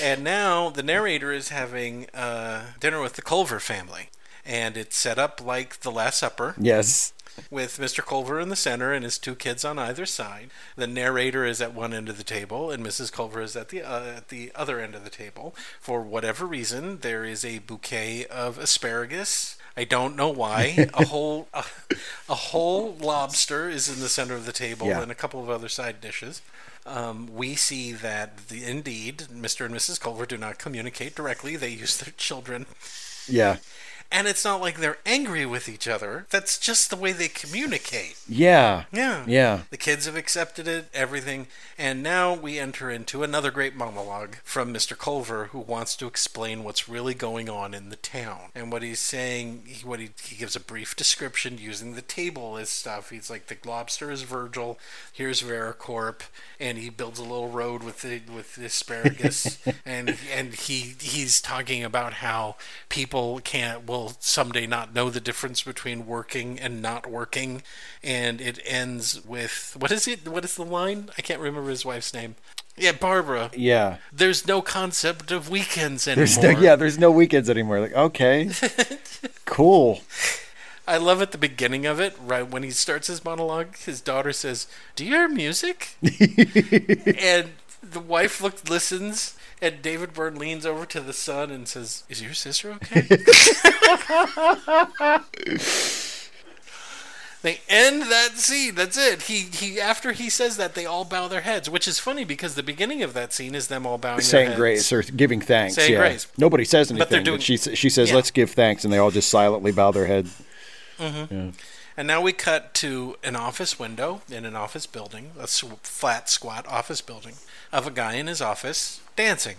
And now the narrator is having uh, dinner with the Culver family. And it's set up like The Last Supper, Yes. with Mr. Culver in the center and his two kids on either side. The narrator is at one end of the table, and Mrs. Culver is at the uh, at the other end of the table. For whatever reason, there is a bouquet of asparagus. I don't know why. [laughs] A whole a, a whole lobster is in the center of the table, Yeah. and a couple of other side dishes. Um, we see that the, indeed Mr. and Mrs. Culver do not communicate directly. They use their children. Yeah. And it's not like they're angry with each other. That's just the way they communicate. Yeah. Yeah. Yeah. The kids have accepted it, everything. And now we enter into another great monologue from Mr. Culver, who wants to explain what's really going on in the town. And what he's saying, he, what he, he gives a brief description using the table as stuff. He's like, the lobster is Virgil, here's Varicorp, and he builds a little road with the, with the asparagus. [laughs] and and he he's talking about how people can't will someday not know the difference between working and not working and it ends with what is it what is the line i can't remember his wife's name yeah barbara Yeah. there's no concept of weekends There's anymore no, yeah, there's no weekends anymore. Like, okay. [laughs] cool. i love at the beginning of it right when he starts his monologue his daughter says do you hear music [laughs] and the wife looks listens and David Byrne leans over to the son and says, "Is your sister okay?" [laughs] they end that scene. That's it. He he. After he says that, they all bow their heads, which is funny because the beginning of that scene is them all bowing their Saying grace or giving thanks. Saying yeah. grace. Nobody says anything. But they're but doing- she she says, Yeah. "Let's give thanks," and they all just silently bow their head. Mm-hmm. And now we cut to an office window in an office building, a flat, squat office building, of a guy in his office dancing.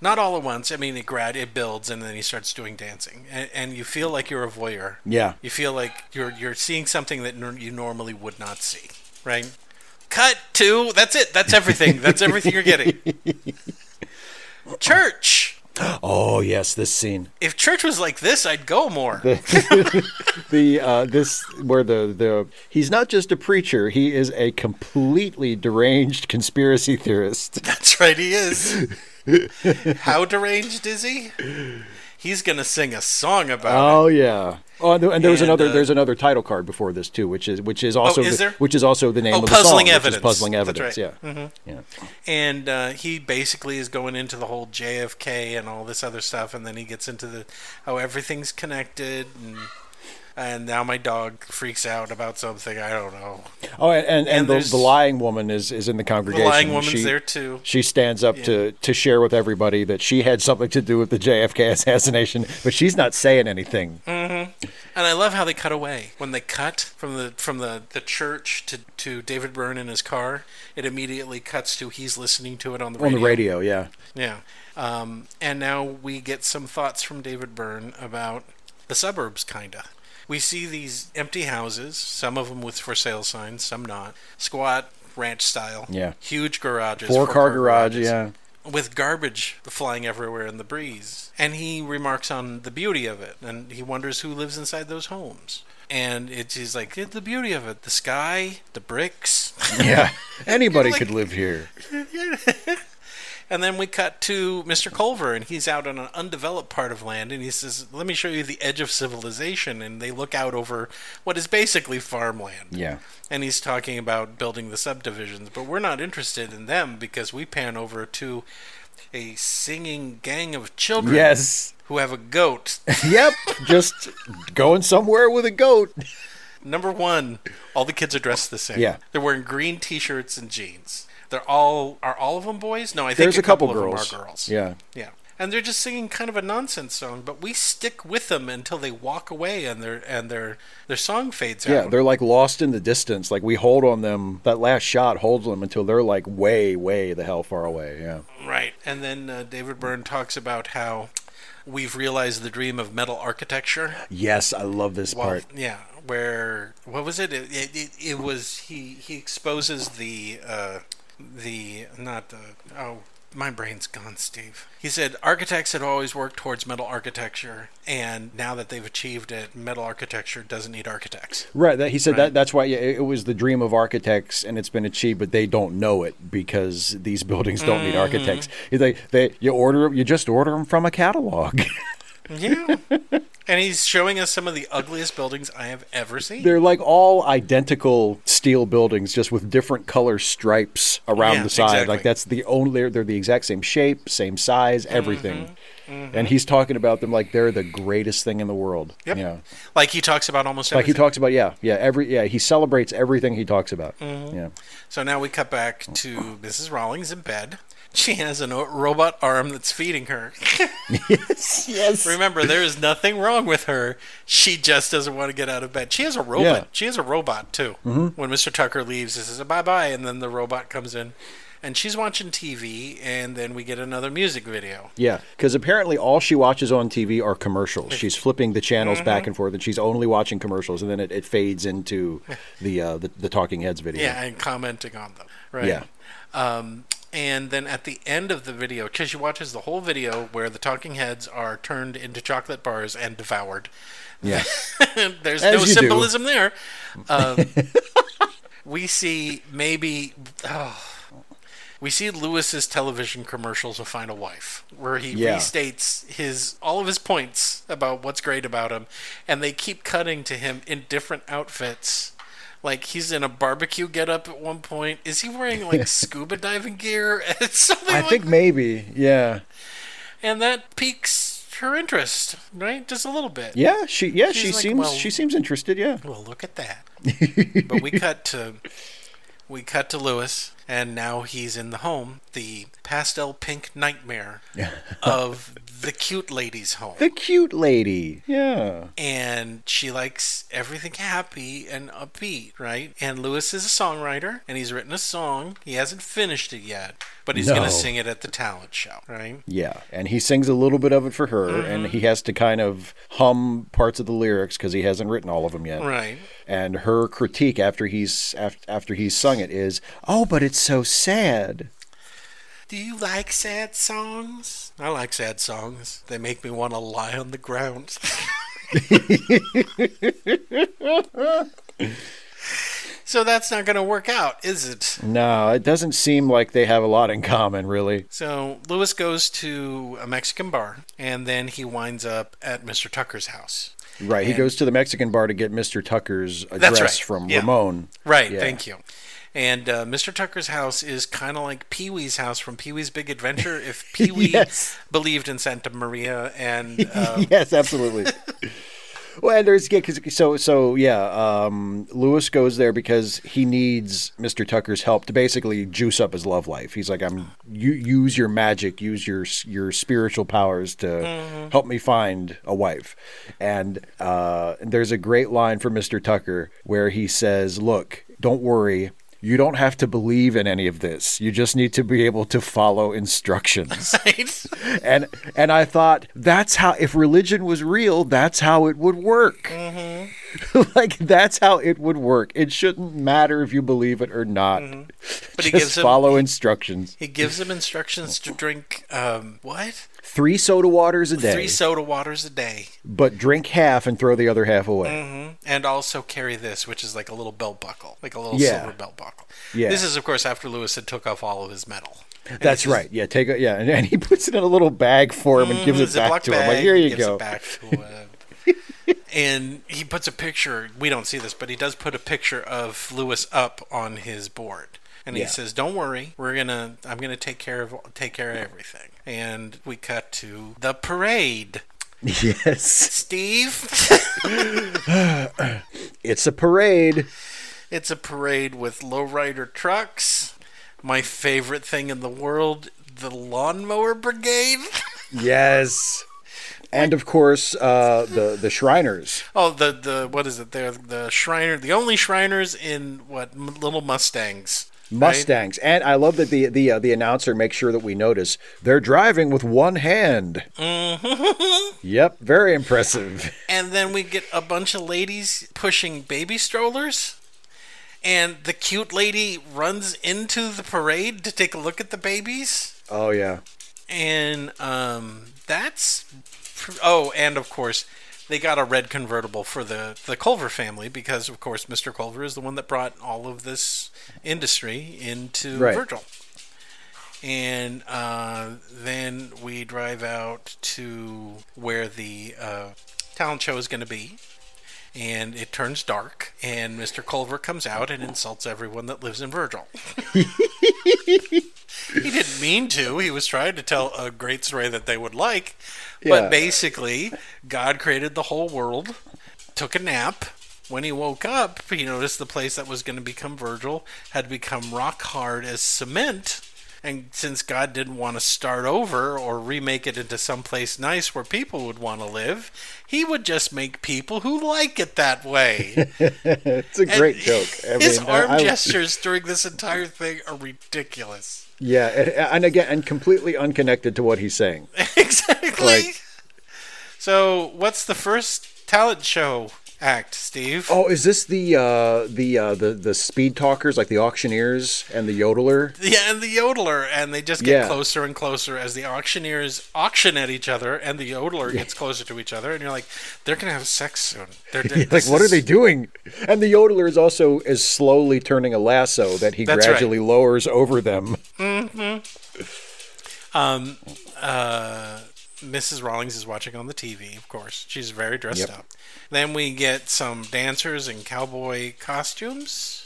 Not all at once. I mean, it grad it builds, and then he starts doing dancing, and, and you feel like you're a voyeur. Yeah. You feel like you're you're seeing something that nor- you normally would not see, right? Cut to that's it. That's everything. That's everything you're getting. [laughs] Church. Oh yes, this scene. If church was like this, I'd go more. [laughs] The uh, this where the the he's not just a preacher. He is a completely deranged conspiracy theorist. That's right, he is. How deranged is he? He's gonna sing a song about it. Oh yeah. Oh, and there, and there was And, another. uh, there's another title card before this too, which is which is also is the, which is also the name Oh, of the Puzzling song, which is Evidence. puzzling evidence. right. Mm-hmm. Yeah. Yeah. and uh, he basically is going into the whole JFK and all this other stuff, and then he gets into the how everything's connected, and And now my dog freaks out about something. I don't know. Oh, and and, and, And the, the lying woman is, is in the congregation. The lying woman's she, there too. She stands up to, to share with everybody that she had something to do with the JFK assassination, but she's not saying anything. And I love how they cut away when they cut from the from the, the church to, to David Byrne in his car. It immediately cuts to he's listening to it on the On radio. the radio, yeah. Yeah. Um, and now we get some thoughts from David Byrne about the suburbs, kinda. We see these empty houses, some of them with for sale signs, some not. Squat, ranch style. Yeah. Huge garages. Four car garage, garages, yeah. With garbage flying everywhere in the breeze. And he remarks on the beauty of it, and he wonders who lives inside those homes. And it's he's like, "It's the beauty of it. The sky, the bricks. Yeah. [laughs] Anybody Like- could live here. [laughs] And then we cut to Mr. Culver, and he's out on an undeveloped part of land, and he says, "Let me show you the edge of civilization." And they look out over what is basically farmland. Yeah. And he's talking about building the subdivisions, but we're not interested in them because we pan over to a singing gang of children Yes. who have a goat. [laughs] Yep. Just going somewhere with a goat. Number one, all the kids are dressed the same. Yeah. they're wearing green T-shirts and jeans. They're all are all of them boys? No, I think There's a couple, of girls. them are girls. Yeah. Yeah. And they're just singing kind of a nonsense song, but we stick with them until they walk away and their and their their song fades out. Yeah, they're like lost in the distance. Like we hold on them. That last shot holds them until they're like way, way the hell far away. Yeah. Right. And then uh, David Byrne talks about how we've realized the dream of metal architecture. Yes, I love this Well, part. yeah, where what was it? It, it, it, it was he he exposes the uh, the not the oh my brain's gone, Steve. He said architects had always worked towards metal architecture, and now that they've achieved it, metal architecture doesn't need architects. Right. That, he said Right. that that's why yeah, it, was the dream of architects, and it's been achieved, but they don't know it because these buildings don't need mm. architects. He's like, they you order you just order them from a catalog. [laughs] Yeah. and he's showing us some of the ugliest buildings I have ever seen. They're like all identical steel buildings, just with different color stripes around Yeah, the side. exactly. Like that's the only they're, they're the exact same shape, same size, everything. Mm-hmm. And he's talking about them like they're the greatest thing in the world. Yep. Yeah. like he talks about almost Like he talks about, yeah, yeah, every, yeah, he celebrates everything he talks about. Mm-hmm. Yeah. So now we cut back to Mrs. Rollings in bed. She has a robot arm that's feeding her. [laughs] yes, yes. Remember, there is nothing wrong with her. She just doesn't want to get out of bed. She has a robot. Yeah. She has a robot too. Mm-hmm. When Mr. Tucker leaves, he says bye bye, and then the robot comes in, and she's watching TV, and then we get another music video. Yeah, because apparently all she watches on TV are commercials. She's flipping the channels Mm-hmm. back and forth, and she's only watching commercials, and then it, it fades into the, uh, the the Talking Heads video. Yeah, and commenting on them. Right. Yeah. Um, and then at the end of the video, because she watches the whole video where the talking heads are turned into chocolate bars and devoured. yeah. [laughs] There's As no you do. symbolism there. Um, [laughs] we see maybe. Oh, we see Lewis's television commercials of Find a Wife, where he Yeah. restates his all of his points about what's great about him, and they keep cutting to him in different outfits. Like he's in a barbecue getup at one point. Is he wearing like [laughs] scuba diving gear? [laughs] It's something I like think maybe. Yeah. and that piques her interest, right? Just a little bit. Yeah. She. Yeah. She's she like, seems. well- she seems interested. Yeah. Well, look at that. [laughs] but we cut to we cut to Lewis, and now he's in the home, the pastel pink nightmare of the cute lady's home. The cute lady. Yeah. and she likes everything happy and upbeat, right? And Lewis is a songwriter, and he's written a song. He hasn't finished it yet, but he's No. going to sing it at the talent show, right? Yeah, and he sings a little bit of it for her, Mm-hmm. and he has to kind of hum parts of the lyrics because he hasn't written all of them yet. Right. And her critique after he's after, after he's sung it is, "Oh, but it's so sad." Do you like sad songs? I like sad songs. They make me want to lie on the ground. [laughs] so that's not going to work out, is it? No, it doesn't seem like they have a lot in common, really. So Lewis goes to a Mexican bar, and then he winds up at Mr. Tucker's house. Right. He goes to the Mexican bar to get Mr. Tucker's address right. from Yeah. Ramon. Right, Yeah. thank you. And uh, Mr. Tucker's house is kind of like Pee Wee's house from Pee Wee's Big Adventure if [laughs] Pee Wee Yes. believed in Santeria and. Um, [laughs] yes, absolutely. [laughs] Well, and there's yeah, 'cause- so so yeah. Um, Lewis goes there because he needs Mr. Tucker's help to basically juice up his love life. He's like, I'm you use your magic, use your your spiritual powers to help me find a wife. And uh, there's a great line from Mr. Tucker where he says, "Look, don't worry." You don't have to believe in any of this. You just need to be able to follow instructions [laughs] Right? and and I thought that's how if religion was real, that's how it would work. [laughs] like that's how it would work. It shouldn't matter if you believe it or not. But he Just gives him follow instructions. he gives him instructions to drink um what? Three soda waters a day, Three soda waters a day. but drink half and throw the other half away. Mm-hmm. And also carry this, which is like a little belt buckle, like a little Yeah. silver belt buckle. Yeah. This is, of course, after Lewis had took off all of his metal. And That's he right. Yeah, take it. Yeah, and, and he [laughs] puts it in a little bag for him and gives it "Mm, back Ziploc to him. Like here you go. Back to [laughs] him. and he puts a picture. We don't see this, but he does put a picture of Lewis up on his board. And he Yeah. says, "Don't worry, we're gonna. I'm gonna take care of take care of everything." And we cut to the parade. Yes, Steve, [laughs] it's a parade. it's a parade with lowrider trucks. My favorite thing in the world, the lawnmower brigade. Yes, and of course uh, the the Shriners. Oh, the the what is it? They're the Shriner, the only Shriners in what little Mustangs. Right? Mustangs, and I love that the the uh, the announcer makes sure that we notice they're driving with one hand. Mm-hmm. [laughs] Yep, very impressive. [laughs] And then we get a bunch of ladies pushing baby strollers, and the cute lady runs into the parade to take a look at the babies, Oh yeah, and um, that's oh, and of course. They got a red convertible for the, the Culver family because, of course, Mr. Culver is the one that brought all of this industry into Right. Virgil. and uh, then we drive out to where the uh, talent show is going to be. And it turns dark, and Mr. Culver comes out and insults everyone that lives in Virgil. [laughs] he didn't mean to. He was trying to tell a great story that they would like. Yeah. But basically, God created the whole world, took a nap. When he woke up, he noticed the place that was going to become Virgil had become rock hard as cement. And since God didn't want to start over or remake it into some place nice where people would want to live, he would just make people who like it that way. [laughs] it's a great And joke. I His mean, arm I- I- gestures during this entire thing are ridiculous. Yeah, and, again, and completely unconnected to what he's saying. [laughs] exactly. Like- so, what's the first talent show act, Steve? Oh, is this the uh, the uh, the the speed talkers like the auctioneers and the yodeler? Yeah, and the yodeler, and they just get Yeah. closer and closer as the auctioneers auction at each other, and the yodeler gets closer to each other, and you're like, they're gonna have sex soon. They're, [laughs] like, what are they doing? And the yodeler is also is slowly turning a lasso that he That's right. gradually lowers over them. Um, uh, Mrs. Rollings is watching on the TV, of course. She's very dressed Yep. up. Then we get some dancers in cowboy costumes.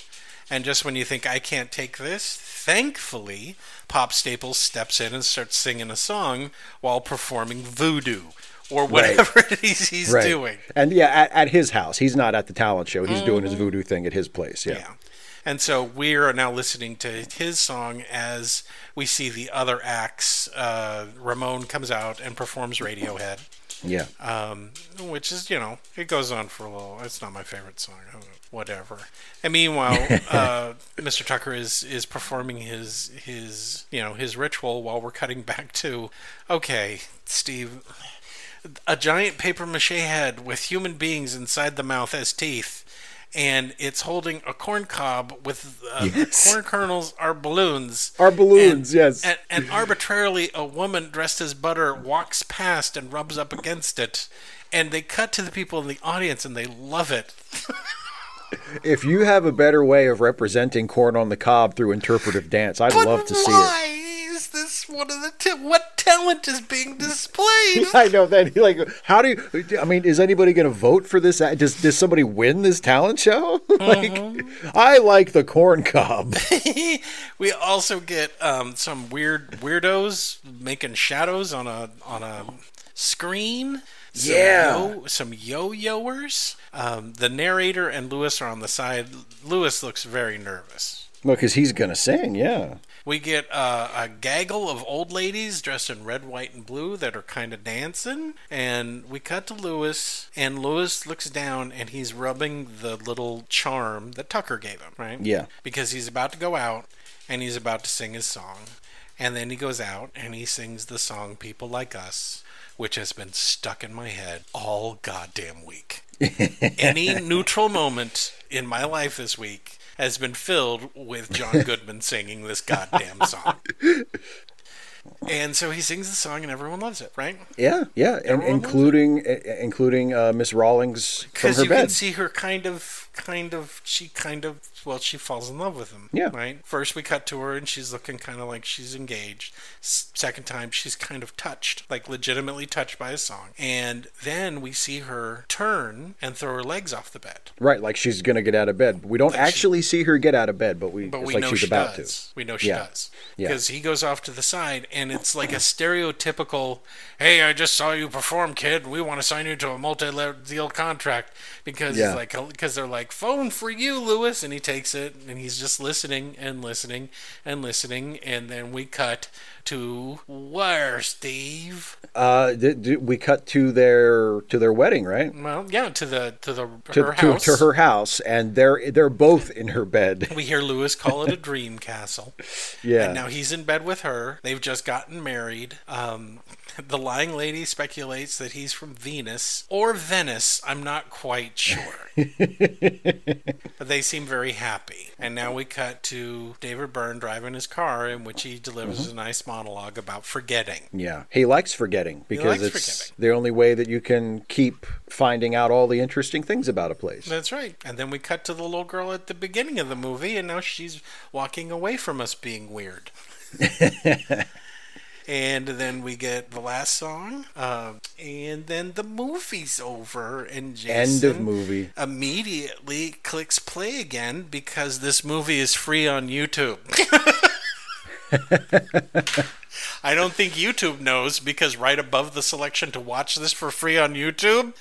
And just when you think, I can't take this, thankfully, Pop Staples steps in and starts singing a song while performing voodoo or whatever [laughs] it is he's Right. doing. And yeah, at, at his house. He's not at the talent show. He's doing his voodoo thing at his place. Yeah. Yeah. And so we are now listening to his song as we see the other acts. Uh, Ramon comes out and performs Radiohead. Yeah. um, which is you know it goes on for a little. It's not my favorite song, uh, whatever. And meanwhile, [laughs] uh, Mr. Tucker is is performing his his you know his ritual while we're cutting back to okay, Steve, a giant paper mache head with human beings inside the mouth as teeth. And it's holding a corn cob with uh, the Yes. corn kernels are balloons. Are balloons, And- yes. And, and arbitrarily, a woman dressed as butter walks past and rubs up against it. And they cut to the people in the audience and they love it. If you have a better way of representing corn on the cob through interpretive dance, I'd But love to see it. This one of the t- what talent is being displayed? [laughs] I know that. [laughs] Like, how do you? I mean, is anybody going to vote for this? Does does somebody win this talent show? [laughs] like, I like the corn cob. we also get um, some weird weirdos making shadows on a on a screen. Some Yeah. yo, some yo-yoers. Um, the narrator and Lewis are on the side. Lewis looks very nervous. Well, because he's gonna sing, yeah. We get uh, a gaggle of old ladies dressed in red, white, and blue that are kind of dancing. And we cut to Lewis, and Lewis looks down and he's rubbing the little charm that Tucker gave him, right? Yeah. Because he's about to go out and he's about to sing his song. And then he goes out and he sings the song People Like Us, which has been stuck in my head all goddamn week. [laughs] Any neutral moment in my life this week has been filled with John [laughs] Goodman singing this goddamn song. And so he sings the song and everyone loves it, right? Yeah, yeah, and Everyone including including uh, Miss Rollings from Because you can bed. see her kind of, kind of, she kind of, well, she falls in love with him. Yeah. Right? First, we cut to her and she's looking kind of like she's engaged. S- second time, she's kind of touched, like legitimately touched by a song. And then we see her turn and throw her legs off the bed. Right, like she's gonna get out of bed. We don't Like she- actually see her get out of bed, but we But it's we like know she's she about does. to. We know she Yeah. does. Yeah. Because he goes off to the side, and it's like a stereotypical, "Hey, I just saw you perform, kid. We want to sign you to a multi-deal contract." Because Yeah. like, because they're like, "Phone for you, Lewis," and he takes it, and he's just listening and listening and listening, and then we cut to where, Steve? Uh, th- th- we cut to their to their wedding, right? Well, yeah, to the to the To, her to, house. to her house, and they're they're both in her bed. [laughs] We hear Lewis call it a [laughs] dream castle. Yeah, And now he's in bed with her. They've just gotten married. Um, [laughs] the lying lady speculates that he's from Venus or Venice. I'm not quite sure. [laughs] but they seem very happy. And now we cut to David Byrne driving his car, in which he delivers Mm-hmm. a nice monologue about forgetting. yeah. He likes forgetting because likes it's forgetting. the only way that you can keep finding out all the interesting things about a place. That's right. And then we cut to the little girl at the beginning of the movie, and now she's walking away from us being weird. [laughs] and then we get the last song, um, and then the movie's over, and Jason End of movie. immediately clicks play again because this movie is free on YouTube. [laughs] I don't think YouTube knows because right above the selection to watch this for free on YouTube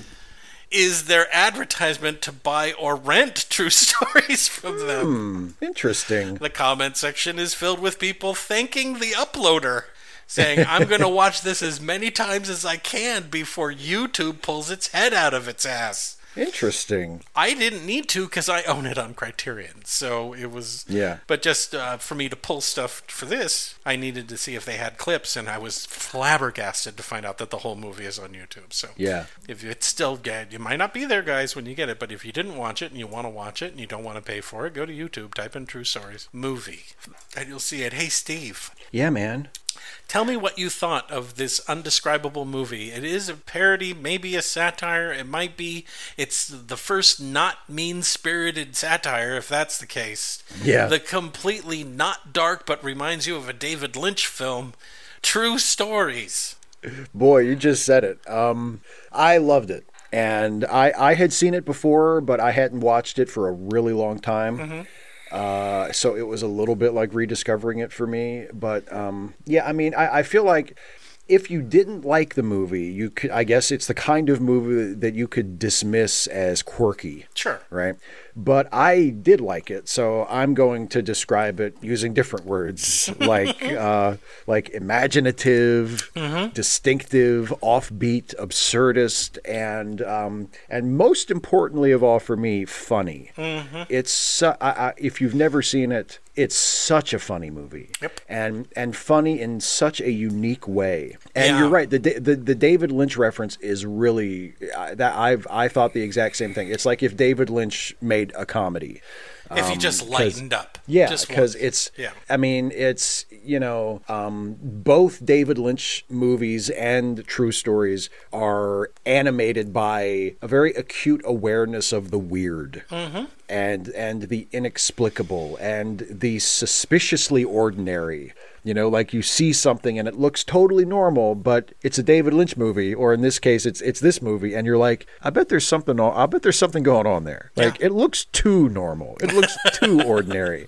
is their advertisement to buy or rent true [laughs] stories from them. Interesting. The comment section is filled with people thanking the uploader, saying, I'm going [laughs] to watch this as many times as I can before YouTube pulls its head out of its ass. Interesting. I didn't need to because I own it on Criterion. So it was. Yeah. But just uh, for me to pull stuff for this, I needed to see if they had clips, and I was flabbergasted to find out that the whole movie is on YouTube. So Yeah. if it's still good, you might not be there, guys, when you get it. But if you didn't watch it and you want to watch it and you don't want to pay for it, go to YouTube, type in True Stories movie, and you'll see it. Hey, Steve. Yeah, man. Tell me what you thought of this undescribable movie. It is a parody, maybe a satire. It might be. It's the first not mean spirited satire, if that's the case. Yeah. The completely not dark but reminds you of a David Lynch film. True stories. Boy, you just said it. Um, I loved it, and I I had seen it before, but I hadn't watched it for a really long time. Uh, so it was a little bit like rediscovering it for me. But um, yeah, I mean, I, I feel like if you didn't like the movie, you could. I guess it's the kind of movie that you could dismiss as quirky Sure. right? But I did like it, so I'm going to describe it using different words, [laughs] like uh, like imaginative, distinctive, offbeat, absurdist, and um, and most importantly of all for me, funny. It's su- I, I, if you've never seen it, it's such a funny movie, Yep. and and funny in such a unique way. And Yeah. you're right. The, the the David Lynch reference is really that I've I thought the exact same thing. It's like if David Lynch made a comedy. If he just lightened up. Um, Yeah, Just because it's. Yeah. I mean, it's you know, um, both David Lynch movies and True Stories are animated by a very acute awareness of the weird. And and the inexplicable and the suspiciously ordinary. You know, like you see something and it looks totally normal, but it's a David Lynch movie, or in this case, it's it's this movie, and you're like, I bet there's something. on- I bet there's something going on there. Like Yeah. it looks too normal. It looks [laughs] too ordinary,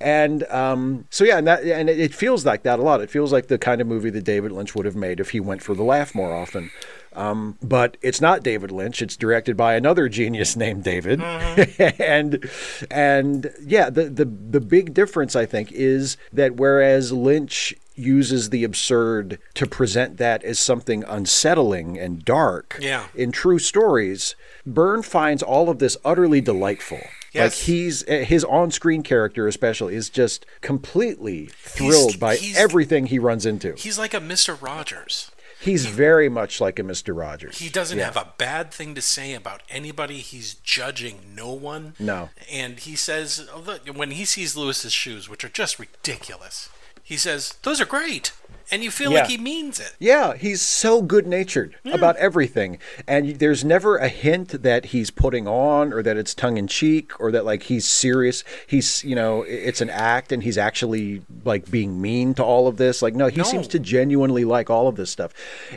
and um, so yeah, and that and it, it feels like that a lot. It feels like the kind of movie that David Lynch would have made if he went for the laugh more often. Um, but it's not David Lynch. It's directed by another genius [laughs] named David, [laughs] and and yeah, the the the big difference I think is that whereas Lynch uses the absurd to present that as something unsettling and dark Yeah. in true stories, Byrne finds all of this utterly delightful. Like Yes. he's eh, his on-screen character especially is just completely thrilled by he's- everything he runs into. He's like a Mr. Rogers. He's very much like a Mr. Rogers. He doesn't Yeah. have a bad thing to say about anybody. He's judging no one. No. And he says, oh, look, when he sees Lewis's shoes, which are just ridiculous, he says, "Those are great," and you feel Yeah. like he means it. Yeah, he's so good natured about everything. And there's never a hint that he's putting on or that it's tongue in cheek or that like he's serious. He's, you know, it's an act and he's actually like being mean to all of this. Like, no, he No. seems to genuinely like all of this stuff.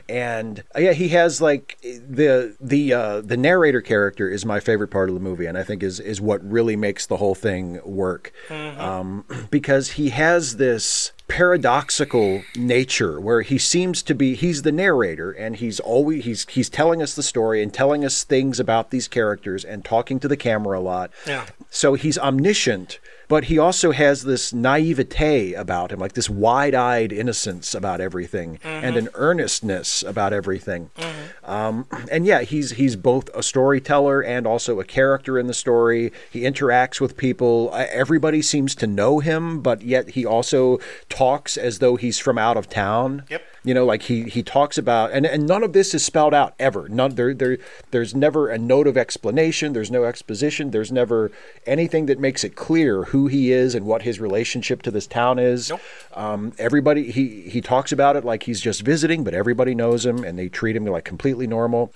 And uh, yeah, he has like the the uh the narrator character is my favorite part of the movie and I think is is what really makes the whole thing work. Um [clears throat] because he has this paradoxical nature where he seems to be he's the narrator and he's always he's he's telling us the story and telling us things about these characters and talking to the camera a lot. Yeah. So he's omniscient, but he also has this naivete about him, like this wide-eyed innocence about everything and mm-hmm. an earnestness about everything. Mm-hmm. Um, and yeah, he's he's both a storyteller and also a character in the story. He interacts with people. Everybody seems to know him, but yet he also talks as though he's from out of town. Yep. You know, like he he talks about, and, and none of this is spelled out ever. None there there there's never a note of explanation. There's no exposition. There's never anything that makes it clear who he is and what his relationship to this town is. Nope. Um, everybody he he talks about it like he's just visiting, but everybody knows him and they treat him like completely normal.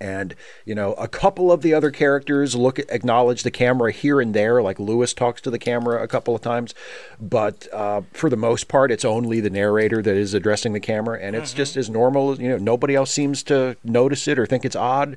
And you know, a couple of the other characters look at, acknowledge the camera here and there, like Lewis talks to the camera a couple of times, but uh, for the most part, it's only the narrator that is addressing the camera, and it's just as normal. You know, nobody else seems to notice it or think it's odd.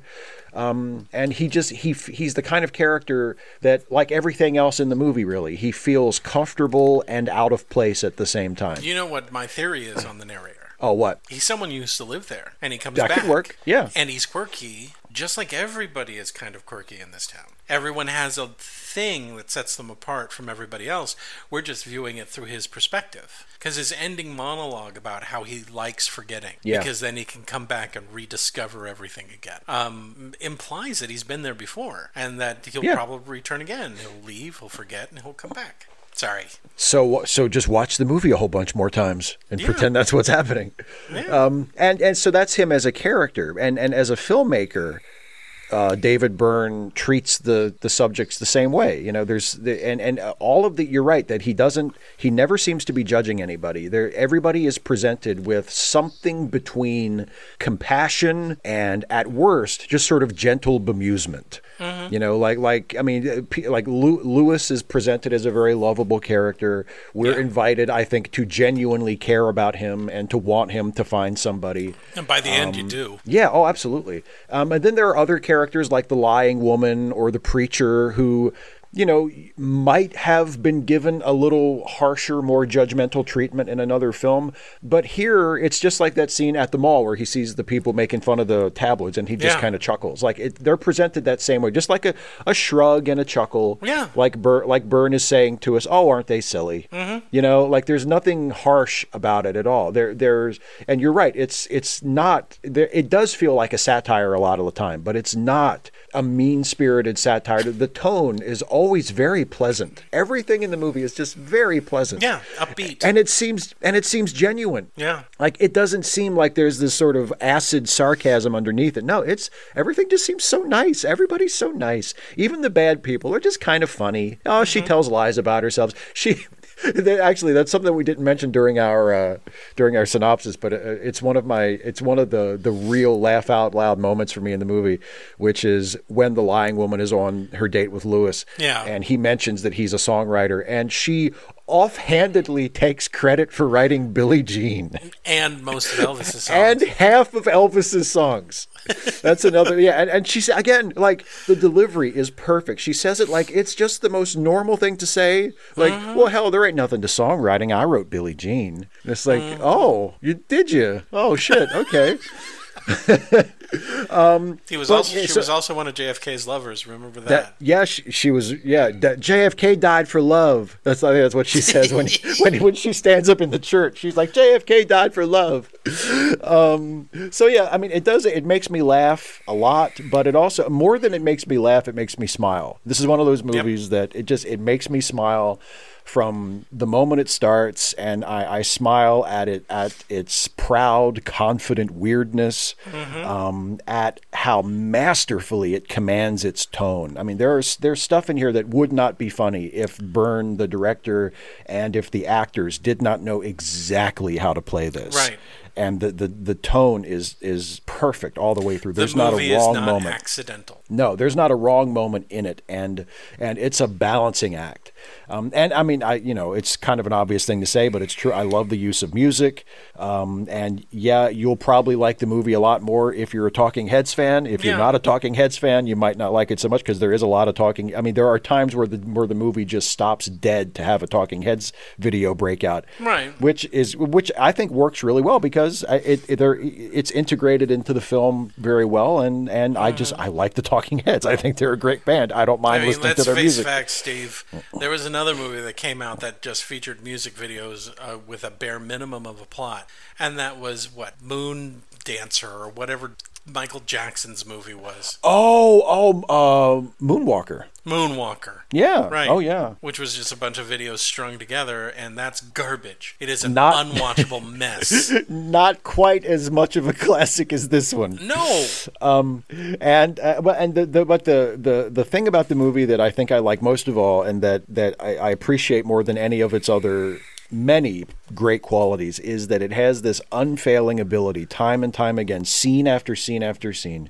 Um, and he just he he's the kind of character that, like everything else in the movie, really, he feels comfortable and out of place at the same time. You know what my theory is on the narrator? [clears throat] Oh, what? He's someone who used to live there, and he comes That back. could work, yeah. And he's quirky, just like everybody is kind of quirky in this town. Everyone has a thing that sets them apart from everybody else. We're just viewing it through his perspective. Because his ending monologue about how he likes forgetting, Yeah. because then he can come back and rediscover everything again, um, implies that he's been there before, and that he'll Yeah. probably return again. He'll leave, he'll forget, and he'll come back. Sorry. So so just watch the movie a whole bunch more times and pretend that's what's happening. Um, and and so that's him as a character and and as a filmmaker. Uh, David Byrne treats the the subjects the same way. You know, there's the, and and all of the. You're right that he doesn't. He never seems to be judging anybody. There, everybody is presented with something between compassion and, at worst, just sort of gentle bemusement. You know, like like I mean, uh, like Lew- Lewis is presented as a very lovable character. We're Yeah. invited, I think, to genuinely care about him and to want him to find somebody. And by the end, Um, you do. Yeah, oh, absolutely. Um, and then there are other characters like the lying woman or the preacher who, you know, might have been given a little harsher, more judgmental treatment in another film. But here, it's just like that scene at the mall where he sees the people making fun of the tabloids and he just Yeah. kind of chuckles. Like it, they're presented that same way, just like a, a shrug and a chuckle. Yeah. Like Bur- like Byrne is saying to us, "Oh, aren't they silly?" Mm-hmm. You know, like there's nothing harsh about it at all. There, there's, and you're right. It's it's not. There, it does feel like a satire a lot of the time, but it's not a mean-spirited satire. The tone is always very pleasant. Everything in the movie is just very pleasant. Yeah, upbeat. And it seems and it seems genuine. Yeah. Like it doesn't seem like there's this sort of acid sarcasm underneath it. No, it's everything just seems so nice. Everybody's so nice. Even the bad people are just kind of funny. Oh, she mm-hmm. tells lies about herself. She [laughs] actually that's something we didn't mention during our uh, during our synopsis, but uh, it's one of my it's one of the the real laugh out loud moments for me in the movie, which is when the lying woman is on her date with Lewis. Yeah. And he mentions that he's a songwriter and she offhandedly takes credit for writing Billie Jean and most of Elvis's [laughs] songs. and half of Elvis's songs. That's another, yeah. And, and she's again, like the delivery is perfect. She says it like it's just the most normal thing to say. Like, mm-hmm. well, hell, there ain't nothing to songwriting. I wrote Billie Jean. And it's like, mm-hmm. oh, you did you? Oh shit, okay. [laughs] he was but, also she so- was also one of JFK's lovers. Remember that? That yeah, she, she was yeah. that JFK died for love. That's I think that's what she says when [laughs] when when she stands up in the church. She's like JFK died for love. Um, so yeah, I mean it does it makes me laugh a lot, but it also more than it makes me laugh, it makes me smile. This is one of those movies that it just it makes me smile from the moment it starts and I, I smile at it at its proud confident weirdness um, at how masterfully it commands its tone i mean there's there's stuff in here that would not be funny if byrne the director and if the actors did not know exactly how to play this Right. and the, the, the tone is is perfect all the way through. There's the not a wrong not moment. accidental. No, there's not a wrong moment in it, and and it's a balancing act. Um, and I mean, I you know, it's kind of an obvious thing to say, but it's true. I love the use of music, um, and yeah, you'll probably like the movie a lot more if you're a Talking Heads fan. If you're Yeah. not a Talking Heads fan, you might not like it so much because there is a lot of talking. I mean, there are times where the where the movie just stops dead to have a Talking Heads video breakout, Right. Which is which I think works really well because it, it there it's integrated into the film very well, and and I just I like the Talking Heads. I think they're a great band. I don't mind I mean, listening let's to their face music. facts, Steve. There was another movie that came out that just featured music videos uh, with a bare minimum of a plot, and that was what Moon Dancer or whatever Michael Jackson's movie was, Oh, oh, uh, Moonwalker. Moonwalker. Yeah. Right. Oh, yeah. Which was just a bunch of videos strung together, and that's garbage. It is an Not- unwatchable [laughs] mess. Not quite as much of a classic as this one. No. And uh, well, and the, the but the, the the thing about the movie that I think I like most of all, and that that I, I appreciate more than any of its other many great qualities, is that it has this unfailing ability, time and time again, scene after scene after scene,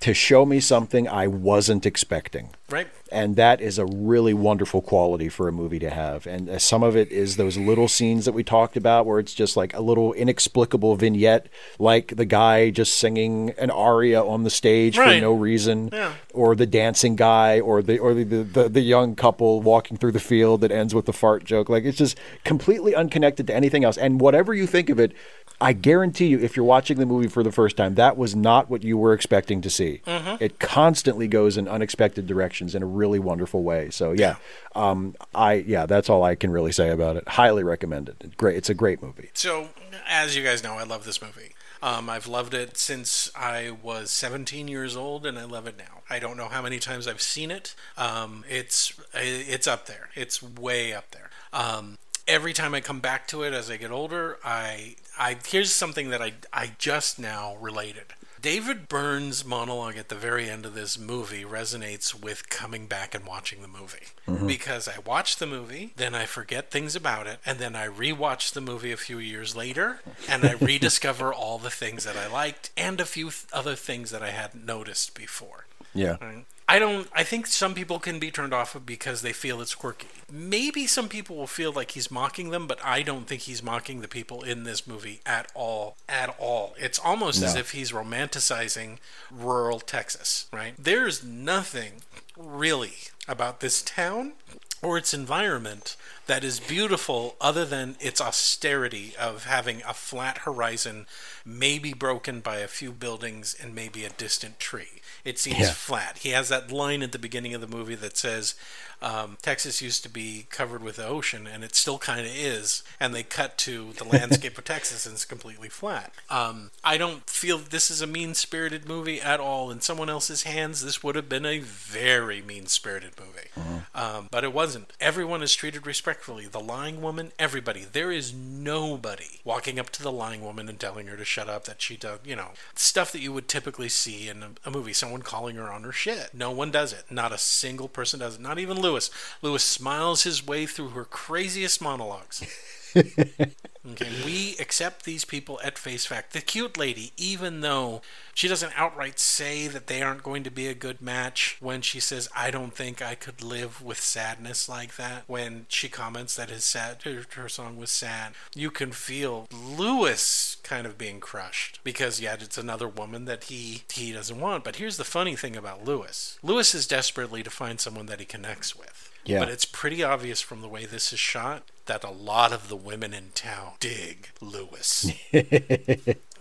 to show me something I wasn't expecting. Right. and that is a really wonderful quality for a movie to have. And uh, some of it is those little scenes that we talked about where it's just like a little inexplicable vignette like the guy just singing an aria on the stage for no reason. Yeah. or the dancing guy or the or the, the the young couple walking through the field that ends with the fart joke. Like it's just completely unconnected to anything else. And whatever you think of it I guarantee you, if you're watching the movie for the first time, that was not what you were expecting to see. It constantly goes in unexpected directions in a really wonderful way. So yeah, um, I yeah, that's all I can really say about it. Highly recommend it. Great. It's a great movie. So, as you guys know, I love this movie. Um, I've loved it since I was 17 years old, and I love it now. I don't know how many times I've seen it. Um, it's it's up there. It's way up there. Um, every time I come back to it as I get older, I I here's something that I I just now related. David Byrne's monologue at the very end of this movie resonates with coming back and watching the movie. Mm-hmm. Because I watch the movie, then I forget things about it, and then I rewatch the movie a few years later, and I [laughs] rediscover all the things that I liked and a few th- other things that I hadn't noticed before. Yeah. Right. I don't. I think some people can be turned off of because they feel it's quirky. Maybe some people will feel like he's mocking them, but I don't think he's mocking the people in this movie at all. At all. It's almost as if he's romanticizing rural Texas. Right. There's nothing really about this town or its environment that is beautiful other than its austerity of having a flat horizon, maybe broken by a few buildings and maybe a distant tree. It seems Yeah. flat. He has that line at the beginning of the movie that says, um, Texas used to be covered with the ocean, and it still kind of is. And they cut to the landscape of [laughs] Texas, and it's completely flat. Um, I don't feel this is a mean spirited movie at all. In someone else's hands, this would have been a very mean spirited movie. Um, but it wasn't. Everyone is treated respectfully. The lying woman, everybody. There is nobody walking up to the lying woman and telling her to shut up, that she does, you know, stuff that you would typically see in a, a movie. Someone calling her on her shit. No one does it. Not a single person does it. Not even Lewis. Lewis smiles his way through her craziest monologues. [laughs] Okay, we accept these people at face fact. The cute lady, even though she doesn't outright say that they aren't going to be a good match, when she says, "I don't think I could live with sadness like that," when she comments that his sad her, song was sad, you can feel Lewis kind of being crushed because yet it's another woman that he he doesn't want. But here's the funny thing about Lewis: Lewis is desperately to find someone that he connects with. Yeah. But it's pretty obvious from the way this is shot that a lot of the women in town dig Lewis. [laughs]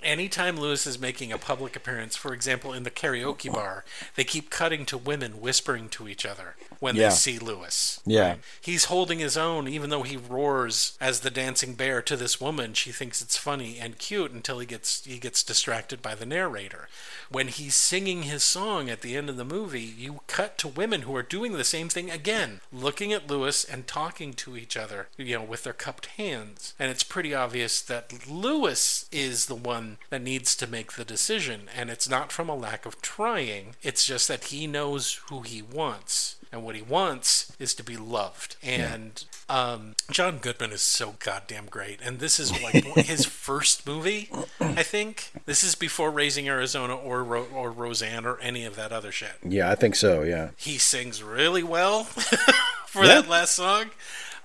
Anytime Lewis is making a public appearance, for example, in the karaoke bar, they keep cutting to women whispering to each other when Yeah. they see Lewis. Yeah. He's holding his own, even though he roars as the dancing bear to this woman. She thinks it's funny and cute until he gets he gets distracted by the narrator. When he's singing his song at the end of the movie, you cut to women who are doing the same thing again, looking at Lewis and talking to each other, you know, with their cupped hands. And it's pretty obvious that Lewis is the one that needs to make the decision, and it's not from a lack of trying. It's just that he knows who he wants and what he wants is to be loved. And um, John Goodman is so goddamn great. And this is like [laughs] his first movie, I think. This is before Raising Arizona or Ro- or Roseanne or any of that other shit. Yeah, I think so. Yeah. He sings really well [laughs] for Yeah. that last song.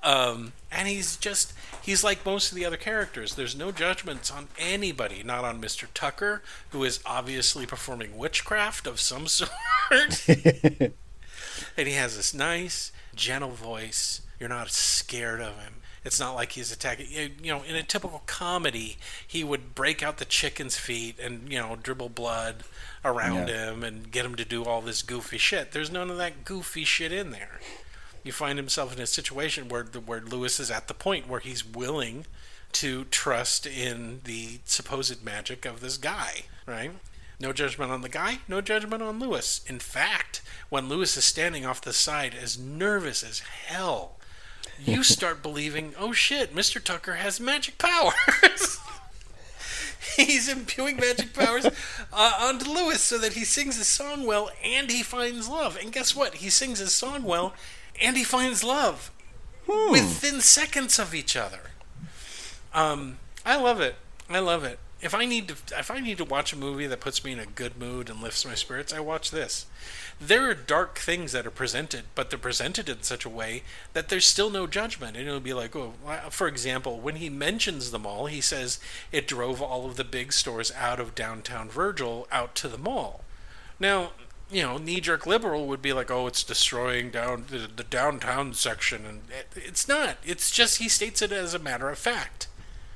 Um, and he's just he's like most of the other characters. There's no judgments on anybody, not on Mr. Tucker, who is obviously performing witchcraft of some [laughs] sort. [laughs] and he has this nice, gentle voice. You're not scared of him. It's not like he's attacking. You know, in a typical comedy, he would break out the chicken's feet and you know dribble blood around Yeah. him and get him to do all this goofy shit. There's none of that goofy shit in there. You find himself in a situation where the where Lewis is at the point where he's willing to trust in the supposed magic of this guy, right? No judgment on the guy, no judgment on Lewis. In fact, when Lewis is standing off the side as nervous as hell, you [laughs] start believing, oh shit, Mr. Tucker has magic powers. [laughs] He's impuing magic powers uh, onto Lewis so that he sings his song well and he finds love. And guess what? He sings his song well and he finds love within seconds of each other. Um, I love it. I love it. If I need to, if I need to watch a movie that puts me in a good mood and lifts my spirits, I watch this. There are dark things that are presented, but they're presented in such a way that there's still no judgment. And it'll be like, oh, for example, when he mentions the mall, he says it drove all of the big stores out of downtown Virgil out to the mall. Now, you know, knee-jerk liberal would be like, "Oh, it's destroying down the, the downtown section," and it, it's not. It's just he states it as a matter of fact,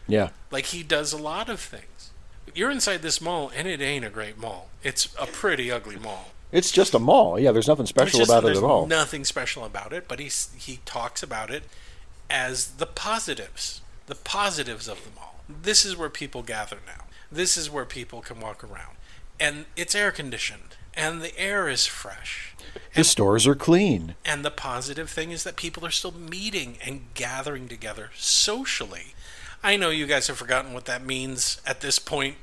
Yeah. like he does a lot of things. You're inside this mall, and it ain't a great mall. It's a pretty ugly mall. It's just a mall. Yeah, there's nothing special just about it at all. Nothing special about it, but he's he talks about it as the positives, the positives of the mall. This is where people gather now. This is where people can walk around, and it's air conditioned, and the air is fresh. the stores are clean. And the positive thing is that people are still meeting and gathering together socially. I know you guys have forgotten what that means at this point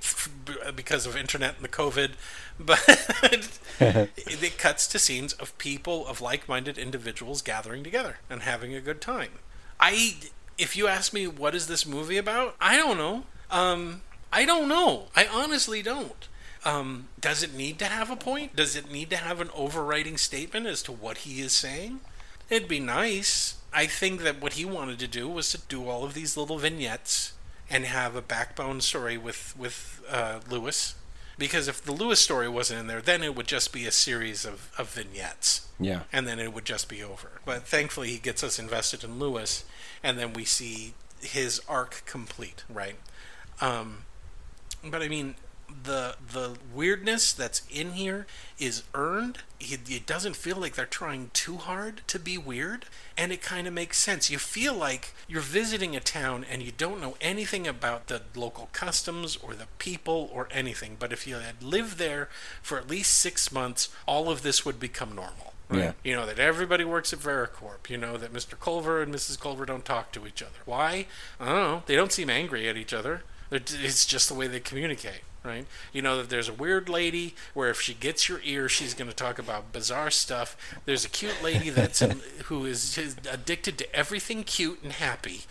because of internet and the COVID, [laughs] but it, [laughs] it cuts to scenes of people, of like minded individuals gathering together and having a good time. I, if you ask me what is this movie about, I don't know. Um, I don't know. I honestly don't. Um, does it need to have a point? Does it need to have an overriding statement as to what he is saying? It'd be nice. I think that what he wanted to do was to do all of these little vignettes and have a backbone story with with uh, Lewis. Because if the Lewis story wasn't in there, then it would just be a series of, of vignettes Yeah. and then it would just be over. But thankfully, he gets us invested in Lewis, and then we see his arc complete, right? Um, but I mean, the the weirdness that's in here is earned. It, it doesn't feel like they're trying too hard to be weird, and it kind of makes sense. You feel like you're visiting a town and you don't know anything about the local customs or the people or anything. But if you had lived there for at least six months, all of this would become normal. Right? Yeah. You know that everybody works at Varicorp. You know that Mr. Culver and Mrs. Culver don't talk to each other. Why? I don't know. They don't seem angry at each other. It's just the way they communicate, right? You know that there's a weird lady where if she gets your ear, she's going to talk about bizarre stuff. There's a cute lady that's in, [laughs] who is is addicted to everything cute and happy.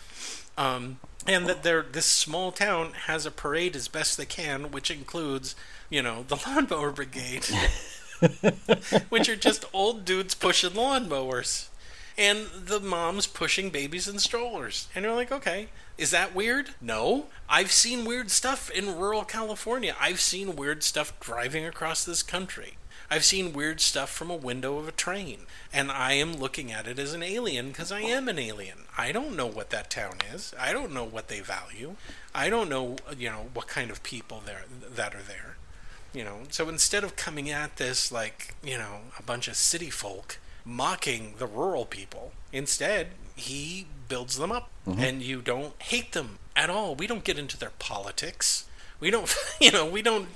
Um, and that they're, this small town has a parade as best they can, which includes, you know, the [laughs] lawnmower brigade, [laughs] which are just old dudes pushing lawnmowers, and the moms pushing babies in strollers. And you're like, okay, is that weird? No. I've seen weird stuff in rural California. I've seen weird stuff driving across this country. I've seen weird stuff from a window of a train, and I am looking at it as an alien because I am an alien. I don't know what that town is. I don't know what they value. I don't know, you know, what kind of people there that are there. You know, so instead of coming at this like, you know, a bunch of city folk mocking the rural people, instead he builds them up mm-hmm. and you don't hate them at all. We don't get into their politics. We don't, [laughs] you know, we don't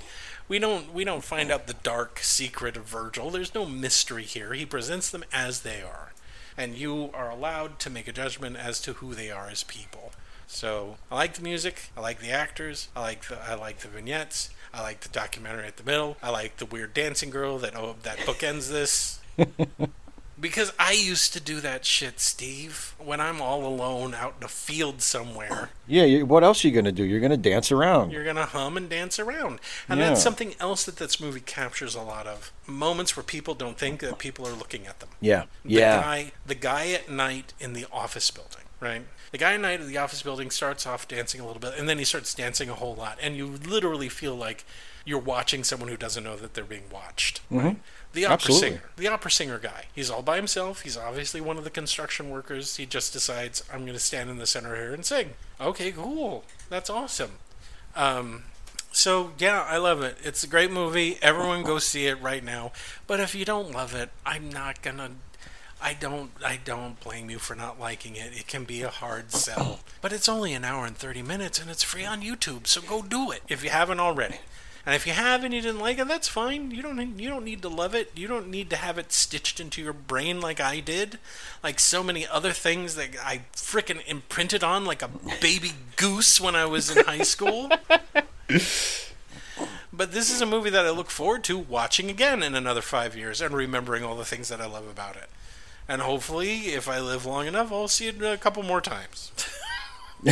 we don't we don't find out the dark secret of Virgil. There's no mystery here. He presents them as they are, and you are allowed to make a judgment as to who they are as people. So I like the music. I like the actors. I like the I like the vignettes. I like the documentary at the middle. I like the weird dancing girl that oh that bookends this. [laughs] Because I used to do that shit, Steve. When I'm all alone out in a field somewhere, Yeah, you, what else are you going to do? You're going to dance around. you're gonna hum and dance around, and Yeah. that's something else that this movie captures a lot of moments where people don't think that people are looking at them. yeah. The Yeah. guy, the guy at night in the office building, right? The guy at night in the office building starts off dancing a little bit, and then he starts dancing a whole lot, and you literally feel like you're watching someone who doesn't know that they're being watched. Right? The opera Absolutely. singer, the opera singer guy. He's all by himself. He's obviously one of the construction workers. He just decides, I'm going to stand in the center here and sing. Okay, cool. That's awesome. Um, so yeah, I love it. It's a great movie. Everyone go see it right now. But if you don't love it, I'm not gonna. I don't. I don't blame you for not liking it. It can be a hard sell. But it's only an hour and thirty minutes, and it's free on YouTube. So go do it if you haven't already. And if you have and you didn't like it, that's fine. You don't. You don't need to love it. You don't need to have it stitched into your brain like I did, like so many other things that I frickin' imprinted on like a baby goose when I was in high school. [laughs] But this is a movie that I look forward to watching again in another five years and remembering all the things that I love about it. And hopefully, if I live long enough, I'll see it a couple more times. [laughs]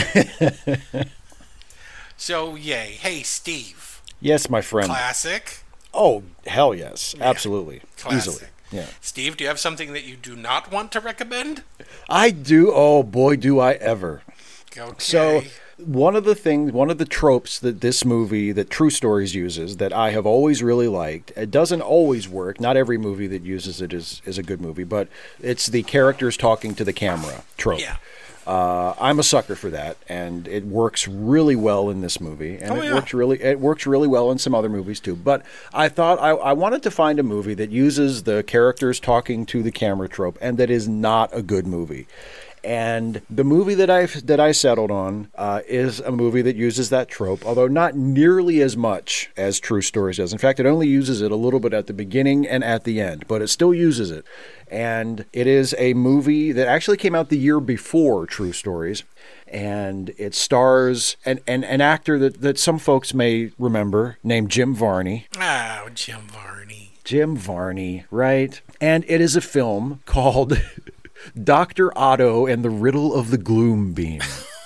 so, yay. Hey, Steve. Yes, my friend. Classic. Oh, hell yes. Absolutely. Classic. Easily. Yeah. Steve, do you have something that you do not want to recommend? I do. Oh, boy, do I ever. Okay. So one of the things, one of the tropes that this movie, that True Stories uses, that I have always really liked. It doesn't always work. Not every movie that uses it is is a good movie, but it's the characters talking to the camera trope. Yeah. Uh, I'm a sucker for that, and it works really well in this movie, and Oh, it yeah. works really it works really well in some other movies too. But I thought I, I wanted to find a movie that uses the characters talking to the camera trope, and that is not a good movie. And the movie that I that I settled on uh, is a movie that uses that trope, although not nearly as much as True Stories does. In fact, it only uses it a little bit at the beginning and at the end, but it still uses it. And it is a movie that actually came out the year before True Stories, and it stars an, an, an actor that, that some folks may remember named Jim Varney. Oh, Jim Varney. Jim Varney, right? And it is a film called [laughs] Dr. Otto and the Riddle of the Gloom Beam. [laughs]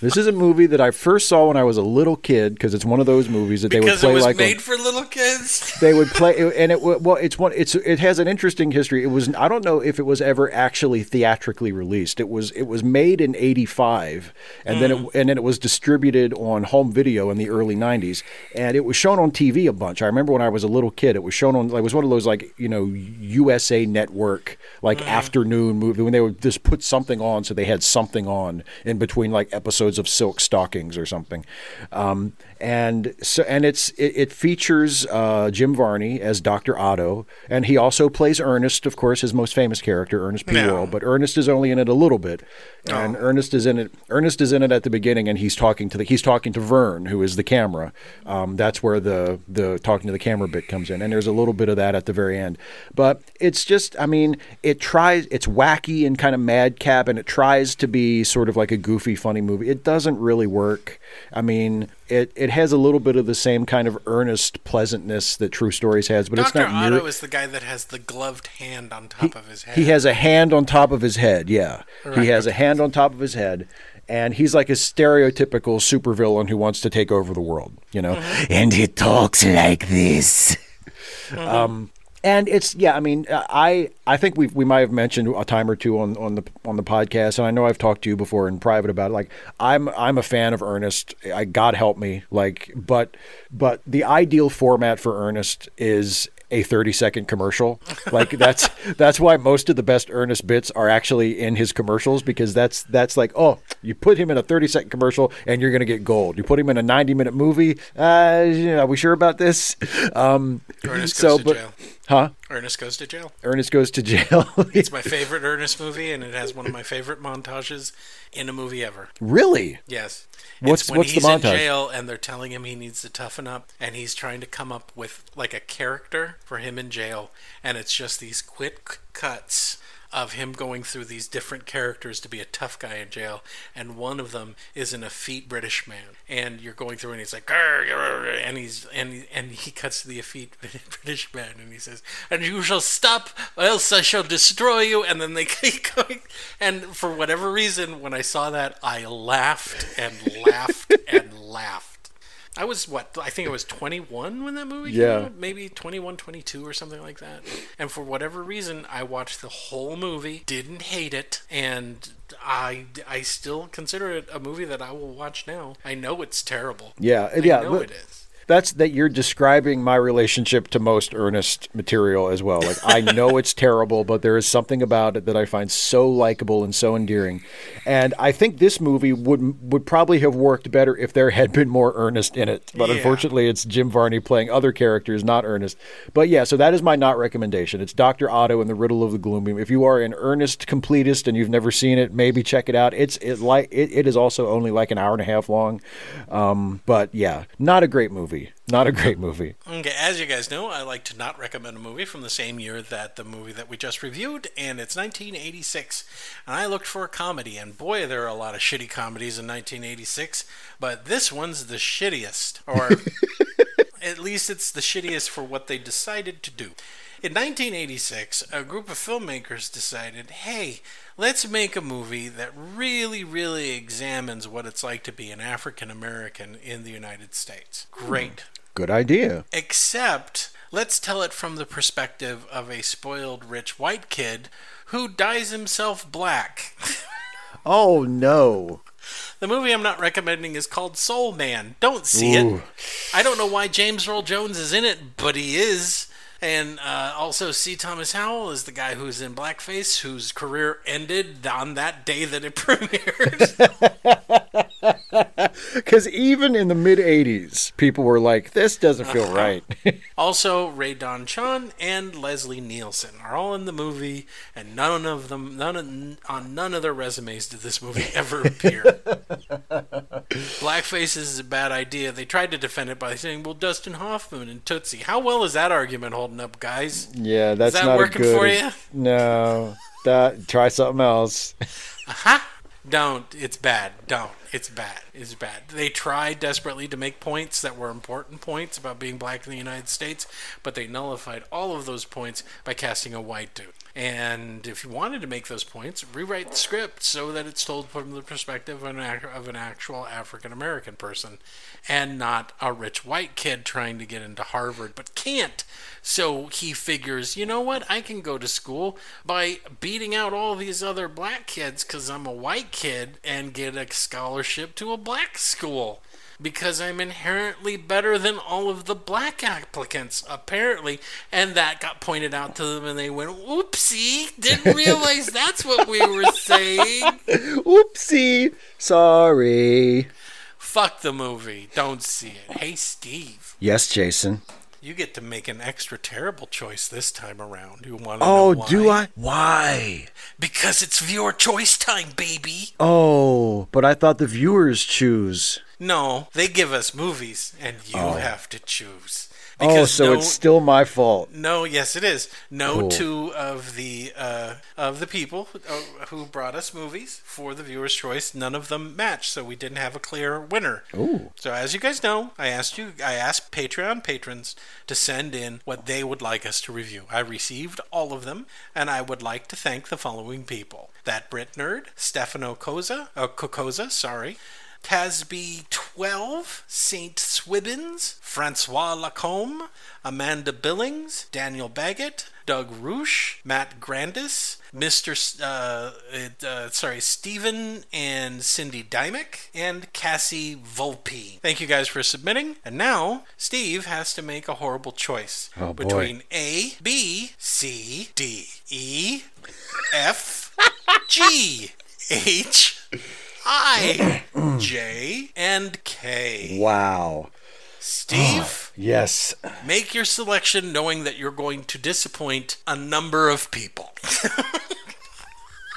This is a movie that I first saw when I was a little kid because it's one of those movies that they would Because it play was like made for little kids. [laughs] they would play and it well it's one it's it has an interesting history. It was i don't know if it was ever actually theatrically released. It was it was made in 85 and then it mm. and then it was distributed on home video in the early 90s and it was shown on tv a bunch. I remember when i was a little kid it was shown on it was one of those like you know usa network like mm. afternoon movie when they would just put something on so they had something on in between like episodes of silk stockings or something. Um, and so and it's it, it features uh, Jim Varney as Dr. Otto, and he also plays Ernest, of course, his most famous character, Ernest P. Yeah. Worrell. But Ernest is only in it a little bit, and Ernest is in it. Ernest is in it at the beginning, and he's talking to the he's talking to Vern, who is the camera. Um, that's where the the talking to the camera bit comes in, and there's a little bit of that at the very end. But it's just, I mean, it tries, it's wacky and kind of madcap, and it tries to be sort of like a goofy, funny movie. It doesn't really work. I mean, it, it has a little bit of the same kind of earnest pleasantness that True Stories has, but it's Dr. not Otto near. is the guy that has the gloved hand on top of his head. He has a hand on top of his head. Yeah, Right, he has a hand on top of his head, and he's like a stereotypical supervillain who wants to take over the world. You know, and he talks like this. Um, and it's yeah, I mean, I I think we we might have mentioned a time or two on, on the on the podcast, and I know I've talked to you before in private about it. Like I'm I'm a fan of Ernest. I God help me, like, but but the ideal format for Ernest is a 30 second commercial. Like that's [laughs] that's why most of the best Ernest bits are actually in his commercials because that's that's like oh you put him in a 30 second commercial and you're gonna get gold. You put him in a 90 minute movie. Uh, are we sure about this? Um, Ernest so, goes to but- jail. huh? Ernest goes to jail. Ernest goes to jail. [laughs] It's my favorite Ernest movie, and it has one of my favorite montages in a movie ever. really? Yes. What's- it's when what's the he's in jail and they're telling him he needs to toughen up and he's trying to come up with like a character for him in jail and it's just these quick cuts of him going through these different characters to be a tough guy in jail and one of them is an effete British man. And you're going through and he's like and he's and he- and he cuts to the effete [laughs] British man and he says and you shall stop or else I shall destroy you. And then they [laughs] keep going. And for whatever reason when I saw that I laughed and laughed and [laughs] laughed I was what I think I was 21 when that movie Yeah. came out maybe 21 22 or something like that and for whatever reason I watched the whole movie didn't hate it and I, I still consider it a movie that I will watch now I know it's terrible Yeah, I yeah. know but- it is That's that you're describing my relationship to most Ernest material as well. Like I know it's [laughs] terrible, but there is something about it that I find so likable and so endearing. And I think this movie would would probably have worked better if there had been more Ernest in it. But Yeah. unfortunately, it's Jim Varney playing other characters, not Ernest. But yeah, so that is my not recommendation. It's Doctor Otto and the Riddle of the Gloom Beam. If you are an Ernest completist and you've never seen it, maybe check it out. It's it like it, it is also only like an hour and a half long. Um, but yeah, not a great movie. Not a great movie. Okay, as you guys know, I like to not recommend a movie from the same year that the movie that we just reviewed, and it's 1986. And I looked for a comedy, and boy, there are a lot of shitty comedies in 1986, but this one's the shittiest, or [laughs] at least it's the shittiest for what they decided to do. In 1986, a group of filmmakers decided, hey, let's make a movie that really, really examines what it's like to be an African American in the United States. Hmm. Great. Good idea. Except, let's tell it from the perspective of a spoiled rich white kid who dyes himself black. [laughs] Oh no. the movie I'm not recommending is called Soul Man. Don't see it. I don't know why James Earl Jones is in it, but he is. And uh, also, C. Thomas Howell is the guy who's in blackface, whose career ended on that day that it [laughs] premiered. [laughs] Because even in the mid 80s, people were like, this doesn't feel right. [laughs] Also, Rae Dawn Chong and Leslie Nielsen are all in the movie, and none of them, none of, on none of their resumes did this movie ever appear. Blackface is a bad idea. They tried to defend it by saying, "Well, Dustin Hoffman and Tootsie." How well is that argument holding up, guys? yeah, that's that not working a good. for you? No. That, try something else. Aha! Don't. It's bad. Don't. It's bad. It's bad. They tried desperately to make points that were important points about being black in the United States, but they nullified all of those points by casting a white dude. And if you wanted to make those points, rewrite the script so that it's told from the perspective of an, of an actual African American person and not a rich white kid trying to get into Harvard but can't. So he figures, you know what? I can go to school by beating out all these other black kids because I'm a white kid and get a scholarship to a black school. Because I'm inherently better than all of the black applicants, apparently. And that got pointed out to them, and they went, Oopsie, didn't [laughs] realize that's what we were saying. Oopsie. Sorry. Fuck the movie. Don't see it. Hey, Steve. Yes, Jason. You get to make an extra terrible choice this time around. You want to Oh, know why? do I? Why? Because it's viewer choice time, baby. Oh, but I thought the viewers choose. No, they give us movies, and you oh. have to choose. Oh, so no, it's still my fault. no, yes, it is. No Cool. two of the uh, of the people uh, who brought us movies for the viewer's choice, none of them matched, so we didn't have a clear winner. Ooh. So as you guys know, I asked you, I asked Patreon patrons to send in what they would like us to review. I received all of them, and I would like to thank the following people: that Brit nerd, Stefano Koza, uh, Kokoza, sorry. Tasby 12, Saint Swibbins, Francois Lacombe, Amanda Billings, Daniel Baggett, Doug Roosh, Matt Grandis, Mr. S- Uh, uh, sorry, Stephen and Cindy Dymick, and Cassie Volpe. Thank you guys for submitting. And now Steve has to make a horrible choice Oh, boy. between A, B, C, D, E, F, G, H, I, [clears throat] J, and K. Wow. Steve, [gasps] Yes. make your selection knowing that you're going to disappoint a number of people. [laughs]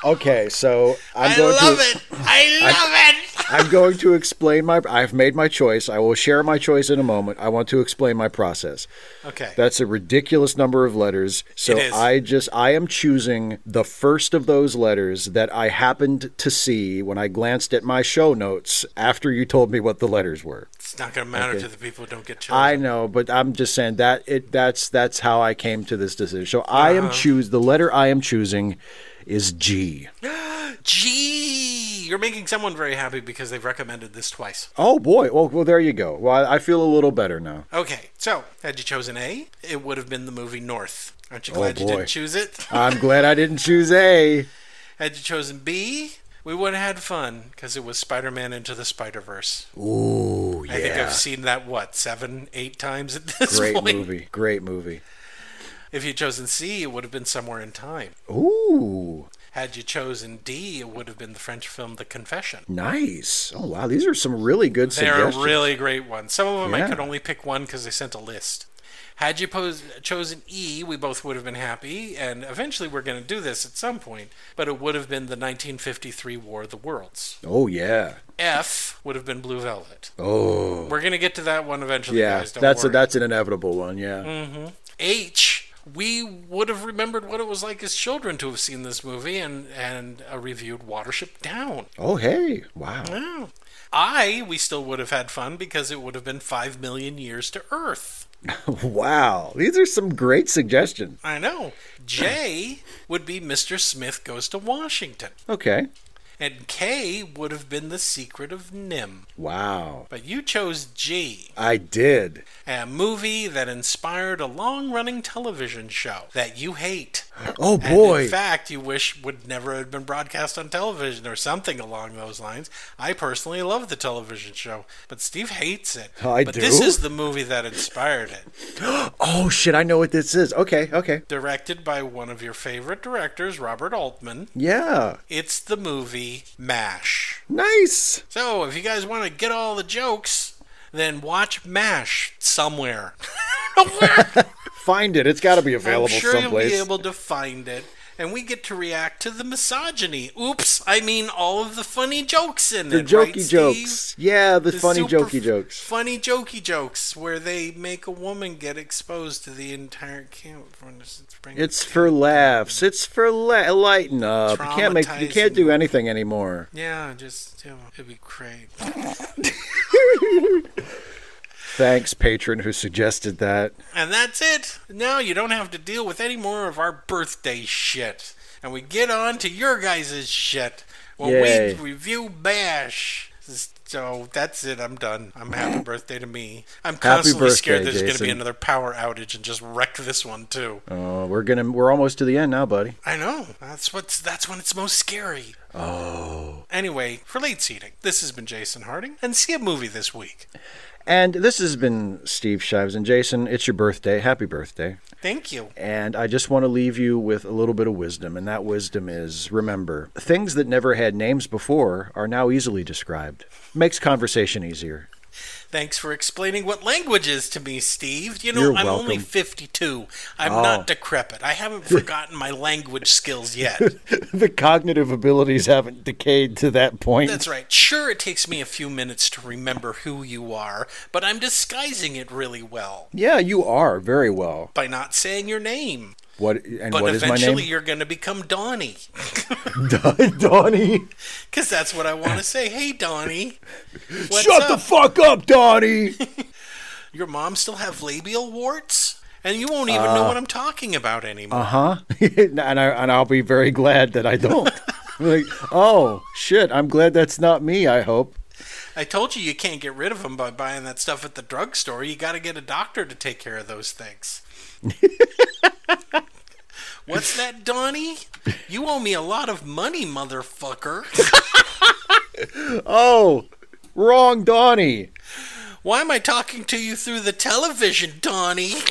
Okay, so I'm I going love to it. I love it. I'm going to explain my I've made my choice. I will share my choice in a moment. I want to explain my process. Okay. That's a ridiculous number of letters. So It is. I just I am choosing the first of those letters that I happened to see when I glanced at my show notes after you told me what the letters were. It's not going to matter to the people who don't get chosen. I know, but I'm just saying that it that's that's how I came to this decision. So I Uh-huh. am choose the letter I am choosing is G. [gasps] G. you're making someone very happy because they've recommended this twice. Oh boy. Well, well there you go. Well, I I feel a little better now. Okay, so had you chosen A, it would have been the movie North. Aren't you Oh, glad you didn't choose it? [laughs] I'm glad I didn't choose A. [laughs] Had you chosen B, we would have had fun because it was Spider-Man into the Spider-Verse. Ooh, yeah. I think I've seen that what seven, eight times at this Great point. movie. Great movie. If you'd chosen C, it would have been Somewhere in Time. Ooh, Had you chosen D, it would have been the French film The Confession. nice. Oh wow, these are some really good suggestions. They're suggestions. really great ones. Some of them I could only pick one because they sent a list. Had you pos- chosen E, we both would have been happy, and eventually we're going to do this at some point, but it would have been the 1953 War of the Worlds. oh yeah. F would have been Blue Velvet. Oh We're going to get to that one eventually, yeah. guys. Don't That's a, that's an inevitable one. Yeah. Mm-hmm. H, we would have remembered what it was like as children to have seen this movie and, and uh, reviewed Watership Down. Oh hey, wow. Oh. I, we still would have had fun because it would have been 5 million years to Earth. [laughs] wow. These are some great suggestions. I know. J [laughs] would be Mr. Smith Goes to Washington. Okay. And K would have been The Secret of NIMH. Wow. But you chose G, I did. A movie that inspired a long running television show that you hate. Oh And boy. in fact, you wish would never have been broadcast on television or something along those lines. I personally love the television show, but Steve hates it. I but this is the movie that inspired it. [gasps] oh shit, I know what this is. Okay, okay. Directed by one of your favorite directors, Robert Altman. Yeah. It's the movie MASH. Nice. So, if you guys want to get all the jokes, then watch MASH somewhere. [laughs] Find it. It's got to be available I'm sure someplace. you'll be able to find it. And we get to react to the misogyny. Oops, I mean all of the funny jokes in the it. jokey right, jokes. Yeah, the, The funny jokey jokes. Funny jokey jokes where they make a woman get exposed to the entire camp. It's for laughs. It's for la- lighten up. You can't make. You can't do anything anymore. Yeah, just, you know, it'd be great. [laughs] Thanks, patron, who suggested that. And that's it. Now you don't have to deal with any more of our birthday shit. And we get on to your guys' shit. When Yay. we review Bash. So that's it. I'm done. I'm happy [gasps] birthday to me. I'm constantly scared birthday, there's going to be another power outage and just wreck this one too. Oh, we're gonna. We're almost to the end now, buddy. I know. That's what's that's when it's most scary. Oh. Anyway, for late seating, this has been Jason Harding, and see a movie this week. And this has been Steve Shives and Jason. It's your birthday. Happy birthday. Thank you. And I just want to leave you with a little bit of wisdom, and that wisdom is remember, things that never had names before are now easily described. Makes conversation easier. Thanks for explaining what language is to me, Steve. You know, You're I'm only 52. I'm Oh. not decrepit. I haven't forgotten my language skills yet. [laughs] the cognitive abilities haven't decayed to that point. That's right. Sure, it takes me a few minutes to remember who you are, but I'm disguising it really well Yeah, you are very well. by not saying your name. What and But what is my eventually you're going to become Donnie. [laughs] Donnie. Because that's what I want to say. Hey, Donnie. What's Shut up? the fuck up, Donnie. [laughs] Your mom still have labial warts? And you won't even know what I'm talking about anymore. Uh huh. [laughs] and I and I'll be very glad that I don't. like, oh shit! I'm glad that's not me. I hope. I told you you can't get rid of them by buying that stuff at the drugstore. You got to get a doctor to take care of those things. [laughs] What's that, Donnie? You owe me a lot of money, motherfucker. [laughs] Oh, wrong, Donnie. Why am I talking to you through the television, Donnie? [laughs]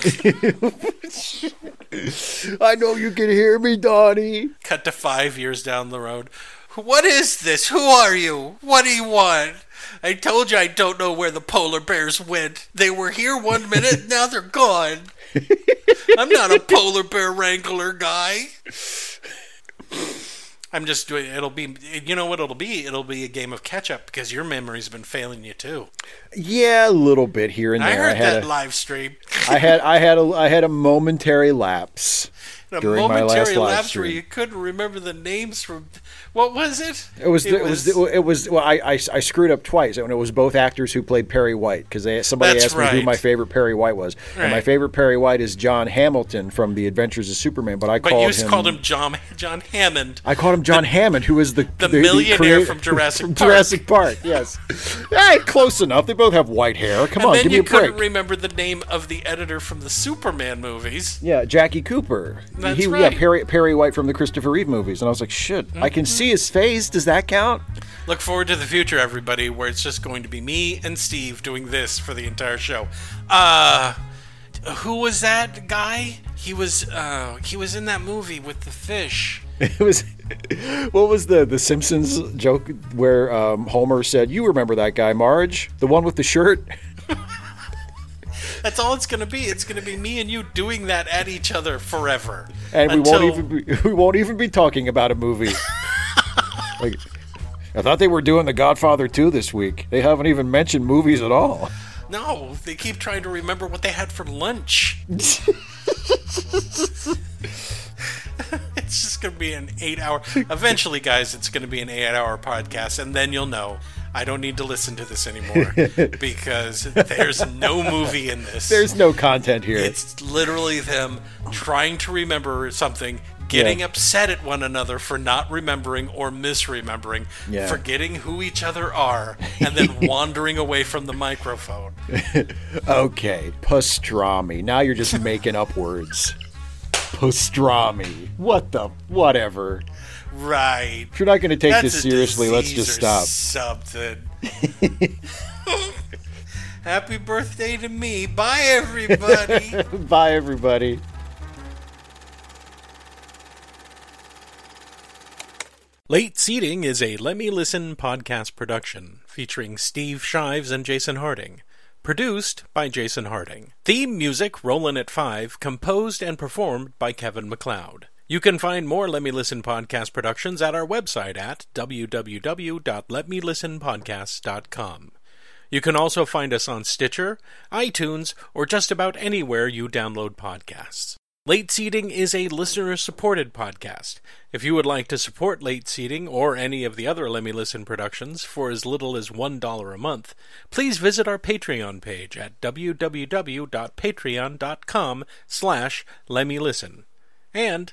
I know you can hear me, Donnie. Cut to five years down the road. What is this? Who are you? What do you want? I told you I don't know where the polar bears went. They were here one minute, now they're gone. I'm not a polar bear wrangler guy. I'm just doing it'll be you know what it'll be? It'll be a game of catch up because your memory's been failing you too. Yeah, a little bit here and there. I heard had that a, live stream. I had I had a I had a momentary lapse A during my last momentary live lapse where stream. you couldn't remember the names from what was it? It was it was it was well I, I, I screwed up twice and it was both actors who played Perry White because they somebody asked me who my favorite Perry White was and my favorite Perry White is John Hamilton from The Adventures of Superman but I But called you him called him John John Hammond. I called him John Hammond who was the the millionaire creator- from Jurassic [laughs] from Park. Jurassic Park yes hey close enough they both have white hair come and on then give me you a break couldn't remember the name of the editor from the Superman movies. Yeah, Jackie Cooper. That's he, Yeah, right. Mm-hmm. Perry, Perry White from the Christopher Reeve movies. And I was like, shit, I can see his face. Does that count? Look forward to the future, everybody, where it's just going to be me and Steve doing this for the entire show. Uh who was that guy? He was uh he was in that movie with the fish. [laughs] It was. What was the the Simpsons joke where um, Homer said, "You remember that guy, Marge, the one with the shirt?" [laughs] That's all it's gonna be. It's gonna be me and you doing that at each other forever. And we Until- won't even be, [laughs] we won't even be talking about a movie. [laughs] like, I thought they were doing The Godfather 2 this week. They haven't even mentioned movies at all. No, they keep trying to remember what they had for lunch. [laughs] it's just going to be an eight hour. Eventually, guys, it's going to be an eight hour podcast, and then you'll know. I don't need to listen to this anymore [laughs] because there's no movie in this. There's no content here. It's literally them trying to remember something, getting Yeah. upset at one another for not remembering or misremembering, Yeah. forgetting who each other are, and then [laughs] wandering away from the microphone. [laughs] Okay, pastrami. Now you're just making up words. Pastrami. What the? Whatever. Right. If you're not going to take That's this seriously, let's just stop. Something. [laughs] Happy birthday to me. Bye, everybody. [laughs] Bye, everybody. Late Seating is a Let Me Listen podcast production featuring Steve Shives and Jason Harding. Produced by Jason Harding. Theme music Rollin' at Five, composed and performed by Kevin MacLeod. You can find more Let Me Listen podcast productions at our website at www.letmelistenpodcasts.com. You can also find us on Stitcher, iTunes, or just about anywhere you download podcasts. Late Seating is a listener supported podcast. If you would like to support Late Seating or any of the other Let Me Listen productions for as little as $1 a month, please visit our Patreon page at www.patreon.com slash letmelisten. And